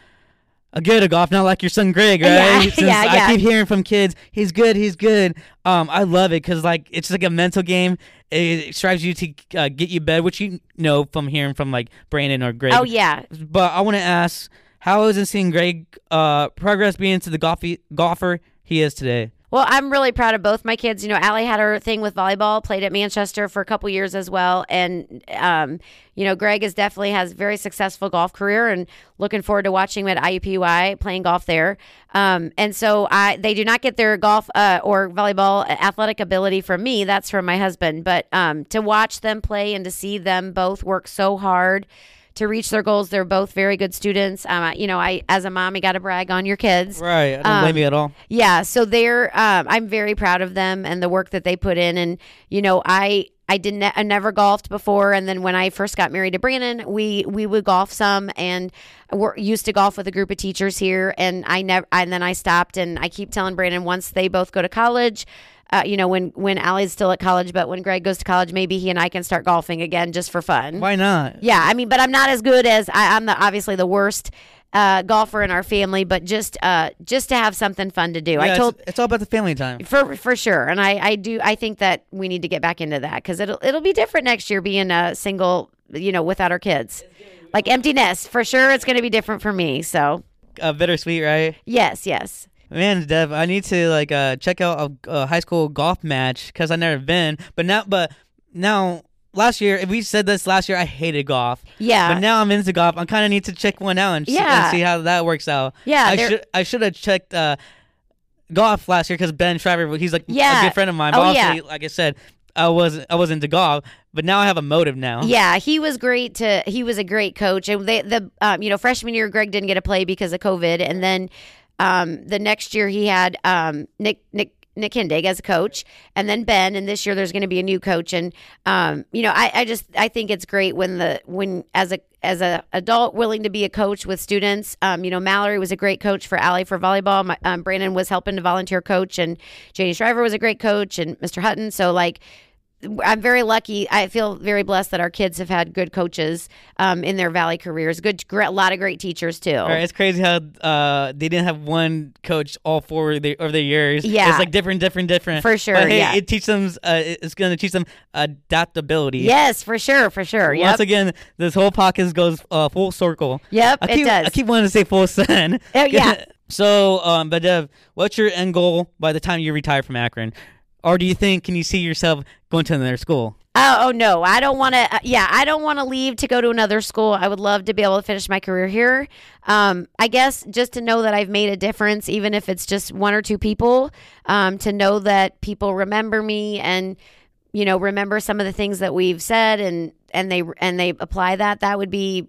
A good at golf, not like your son Greg, right? Yeah, Since yeah, I yeah. keep hearing from kids, he's good, he's good. Um, I love it because like it's like a mental game. It strives you to uh, get you bed, which you know from hearing from like Brandon or Greg. Oh, yeah. But I want to ask, how is it seeing Greg uh, progress being to the golfy, golfer he is today? Well, I'm really proud of both my kids. You know, Allie had her thing with volleyball, played at Manchester for a couple years as well, and um, you know, Greg is definitely has very successful golf career, and looking forward to watching him at IUPUI playing golf there. Um, and so, I they do not get their golf uh, or volleyball athletic ability from me. That's from my husband. But um, to watch them play and to see them both work so hard to reach their goals, they're both very good students. Um, I- you know, I as a mom, you got to brag on your kids. Right. I don't Um, blame you at all. Yeah, so they're um, I'm very proud of them and the work that they put in and you know, I I didn't I never golfed before and then when I first got married to Brandon, we we would golf some and we're used to golf with a group of teachers here and I never and then I stopped and I keep telling Brandon once they both go to college, uh, you know, when when Allie's still at college, but when Greg goes to college, maybe he and I can start golfing again just for fun. Why not? Yeah, I mean, but I'm not as good as I, I'm the obviously the worst uh, golfer in our family, but just uh, just to have something fun to do. Yeah, I it's- told it's, all about the family time. for for sure, and I I do I think that we need to get back into that because it'll it'll be different next year being a single, you know, without our kids, like empty nest for sure. It's going to be different for me. So Uh, bittersweet, right? yes, yes. Man, Deb, I need to like uh check out a, a high school golf match because I never been. But now, but now last year, if we said this last year, I hated golf. Yeah. But now I'm into golf. I kind of need to check one out and, see, and Yeah. see how that works out. Yeah, I should I should have checked uh golf last year because Ben Shriver, he's like Yeah. a good friend of mine. Oh, But yeah. like I said, I wasn't I wasn't into golf. But now I have a motive now. Yeah, he was great to he was a great coach. And they the um, you know, freshman year Greg didn't get to play because of COVID and then um the next year he had um Nick Nick Nick Hindig as a coach and then Ben and this year there's going to be a new coach and um you know I, I just I think it's great when the when as a as a adult willing to be a coach with students um you know Mallory was a great coach for Allie for volleyball My, um, Brandon was helping to volunteer coach and Janie Shriver was a great coach and Mr. Hutton so like I'm very lucky. I feel very blessed that our kids have had good coaches um, in their Valley careers. Good, a lot of great teachers too. Right, it's crazy how uh, they didn't have one coach all four of the, of the years. Yeah. it's like different, different, different. For sure, But hey, yeah. it teaches them. Uh, it's going to teach them adaptability. Yes, for sure, for sure. Once Yep. again, this whole podcast goes uh, full circle. Yep, I it keep, does. I keep wanting to say full send. Oh, yeah. so, um, but Deb, what's your end goal by the time you retire from Akron? Or do you think can you see yourself going to another school? Oh, oh no, I don't want to. Uh, yeah, I don't want to leave to go to another school. I would love to be able to finish my career here. Um, I guess just to know that I've made a difference, even if it's just one or two people, um, to know that people remember me and you know remember some of the things that we've said and and they and they apply that. That would be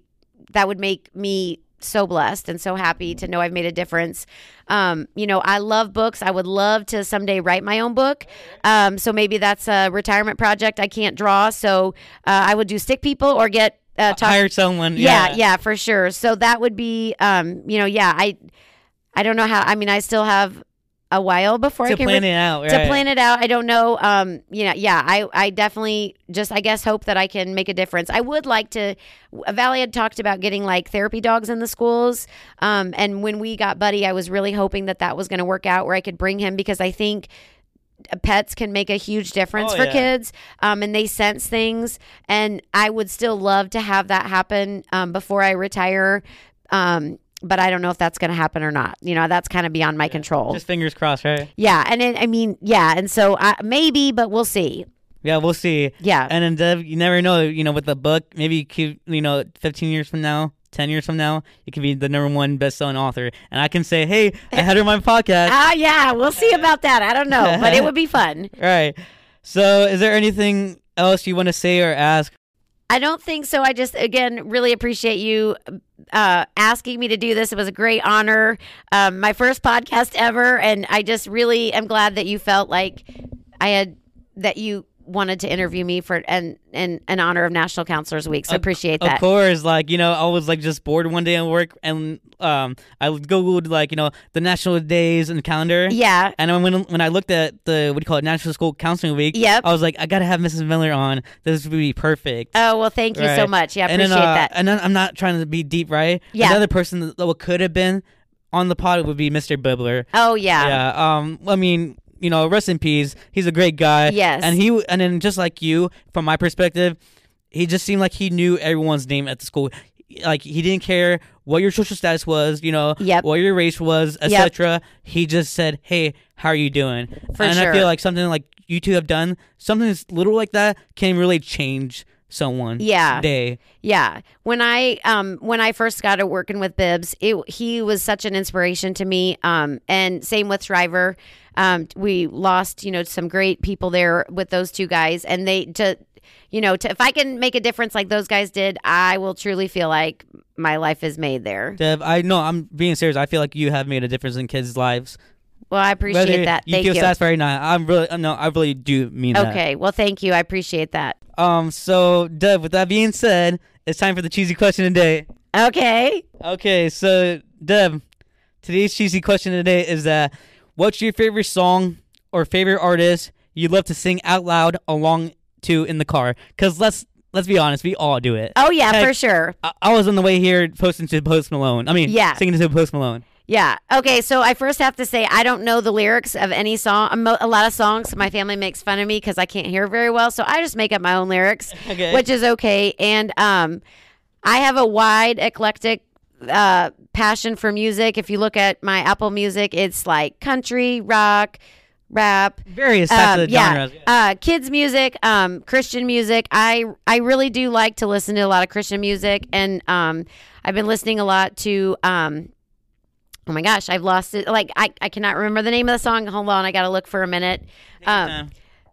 that would make me so blessed and so happy to know I've made a difference. Um, you know, I love books. I would love to someday write my own book. Um, so maybe that's a retirement project. I can't draw, so uh, I would do stick people or get uh, talk. Hire someone. yeah, Yeah, yeah, for sure. So that would be, um, you know, yeah. I, I don't know how. I mean, I still have a while before To I can plan re- it out. Right? to plan it out. I don't know. Um, you know, yeah, I, I definitely just, I guess, hope that I can make a difference. I would like to. Valley had talked about getting like therapy dogs in the schools. Um, and when we got Buddy, I was really hoping that that was going to work out where I could bring him because I think pets can make a huge difference Oh, for yeah. kids um, and they sense things and i would still love to have that happen um, before i retire um, but i don't know if that's going to happen or not you know that's kind of beyond my control Just fingers crossed, right? yeah and it, i mean yeah and so I, maybe but we'll see Yeah, we'll see. yeah And then Deb, you never know. You know, with the book, maybe you could, you know, 15 years from now, 10 years from now, you could be the number one best-selling author, and I can say, "Hey, I had her on my podcast." ah yeah we'll see about that i don't know but it would be fun right. So, is there anything else you want to say or ask? I don't think so. I just again really appreciate you uh, asking me to do this. It was a great honor, um, my first podcast ever, and I just really am glad that you felt like I had that you wanted to interview me for and and in honor of National Counselors Week. So appreciate that. Of course, like you know, I was like just bored one day at work, and um, I googled like you know the national days and calendar. Yeah. And when when I looked at the what do you call it, National School Counseling Week, Yep. I was like, I gotta have Mrs. Miller on. This would be perfect. Oh well, thank you so much. Yeah, and appreciate then, uh, that. And I'm not trying to be deep, right? Yeah. Another person that could have been on the pod would be Mr. Bibler. Oh yeah. Yeah. Um. I mean, you know, rest in peace. He's a great guy. Yes. And he and then just like you, from my perspective, he just seemed like he knew everyone's name at the school. Like he didn't care what your social status was, you know, Yep. what your race was, Yep. etc. He just said, "Hey, how are you doing?" For and I feel like something like you two have done, something that's little like that, can really change someone. Yeah. Day. Yeah. When I um when I first got to working with Bibbs, it he was such an inspiration to me. Um and same with Shriver. Um we lost, you know, some great people there with those two guys and they to you know, to, if I can make a difference like those guys did, I will truly feel like my life is made there. Deb, I know I'm being serious. I feel like you have made a difference in kids' lives. Well, I appreciate Whether that. you Thank feel you. satisfied not, I'm really no, I really do mean that. Okay. Well, thank you. I appreciate that. Um. So, Deb, with that being said, it's time for the cheesy question today. Okay. Okay. So, Deb, today's cheesy question today is that what's your favorite song or favorite artist you'd love to sing out loud along to in the car? Because let's let's be honest, we all do it. Oh yeah, Heck, for sure. I, I was on the way here posting to Post Malone. I mean, Yeah. singing to Post Malone. Yeah. Okay. So I first have to say I don't know the lyrics of any song. A a lot of songs. My family makes fun of me because I can't hear very well. So I just make up my own lyrics, Okay. which is okay. And um, I have a wide eclectic uh, passion for music. If you look at my Apple Music, it's like country, rock, rap, Various types um, of yeah, genres. uh, kids music, um, Christian music. I I really do like to listen to a lot of Christian music, and um, I've been listening a lot to. Um, oh my gosh, I've lost it. Like I, I cannot remember the name of the song. Hold on, I got to look for a minute. Um,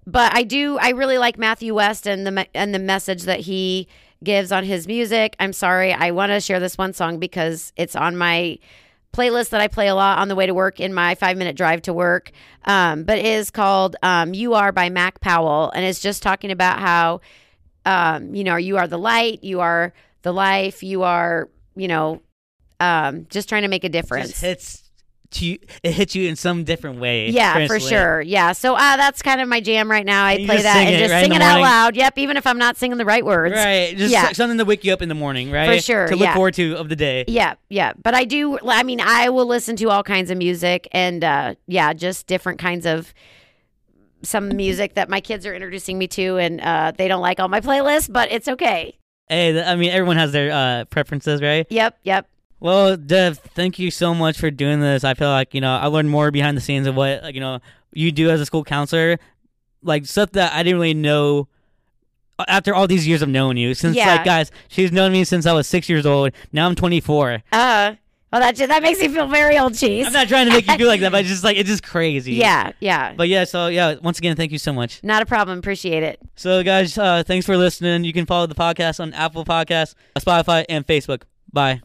but I do. I really like Matthew West and the and the message that he gives on his music. I'm sorry, I want to share this one song because it's on my playlist that I play a lot on the way to work in my five minute drive to work. Um, but it is called um, "You Are" by Mac Powell, and it's just talking about how um, you know you are the light, you are the life, you are you know um, just trying to make a difference. just hits you, it hits you in some different way. Yeah, for sure. Yeah. So uh, that's kind of my jam right now. I you play that and just right sing it out loud. Yep, even if I'm not singing the right words. Right, just Yeah. something to wake you up in the morning, right? For sure, To look yeah. forward to of the day. Yeah, yeah. But I do I mean, I will listen to all kinds of music and uh yeah, just different kinds of some music that my kids are introducing me to and uh they don't like all my playlists, but it's okay. Hey, I mean, everyone has their uh, preferences, right? Yep, yep. Well, Deb, thank you so much for doing this. I feel like you know I learned more behind the scenes of what like, you know you do as a school counselor, like stuff that I didn't really know uh, after all these years of knowing you. Since Yeah. like guys, she's known me since I was six years old. Now I'm 24. Uh well that just, that makes me feel very old cheese. I'm not trying to make you feel like that, but it's just like it's just crazy. Yeah, yeah. But yeah, so yeah, once again, thank you so much. Not a problem. Appreciate it. So guys, uh, thanks for listening. You can follow the podcast on Apple Podcasts, Spotify, and Facebook. Bye.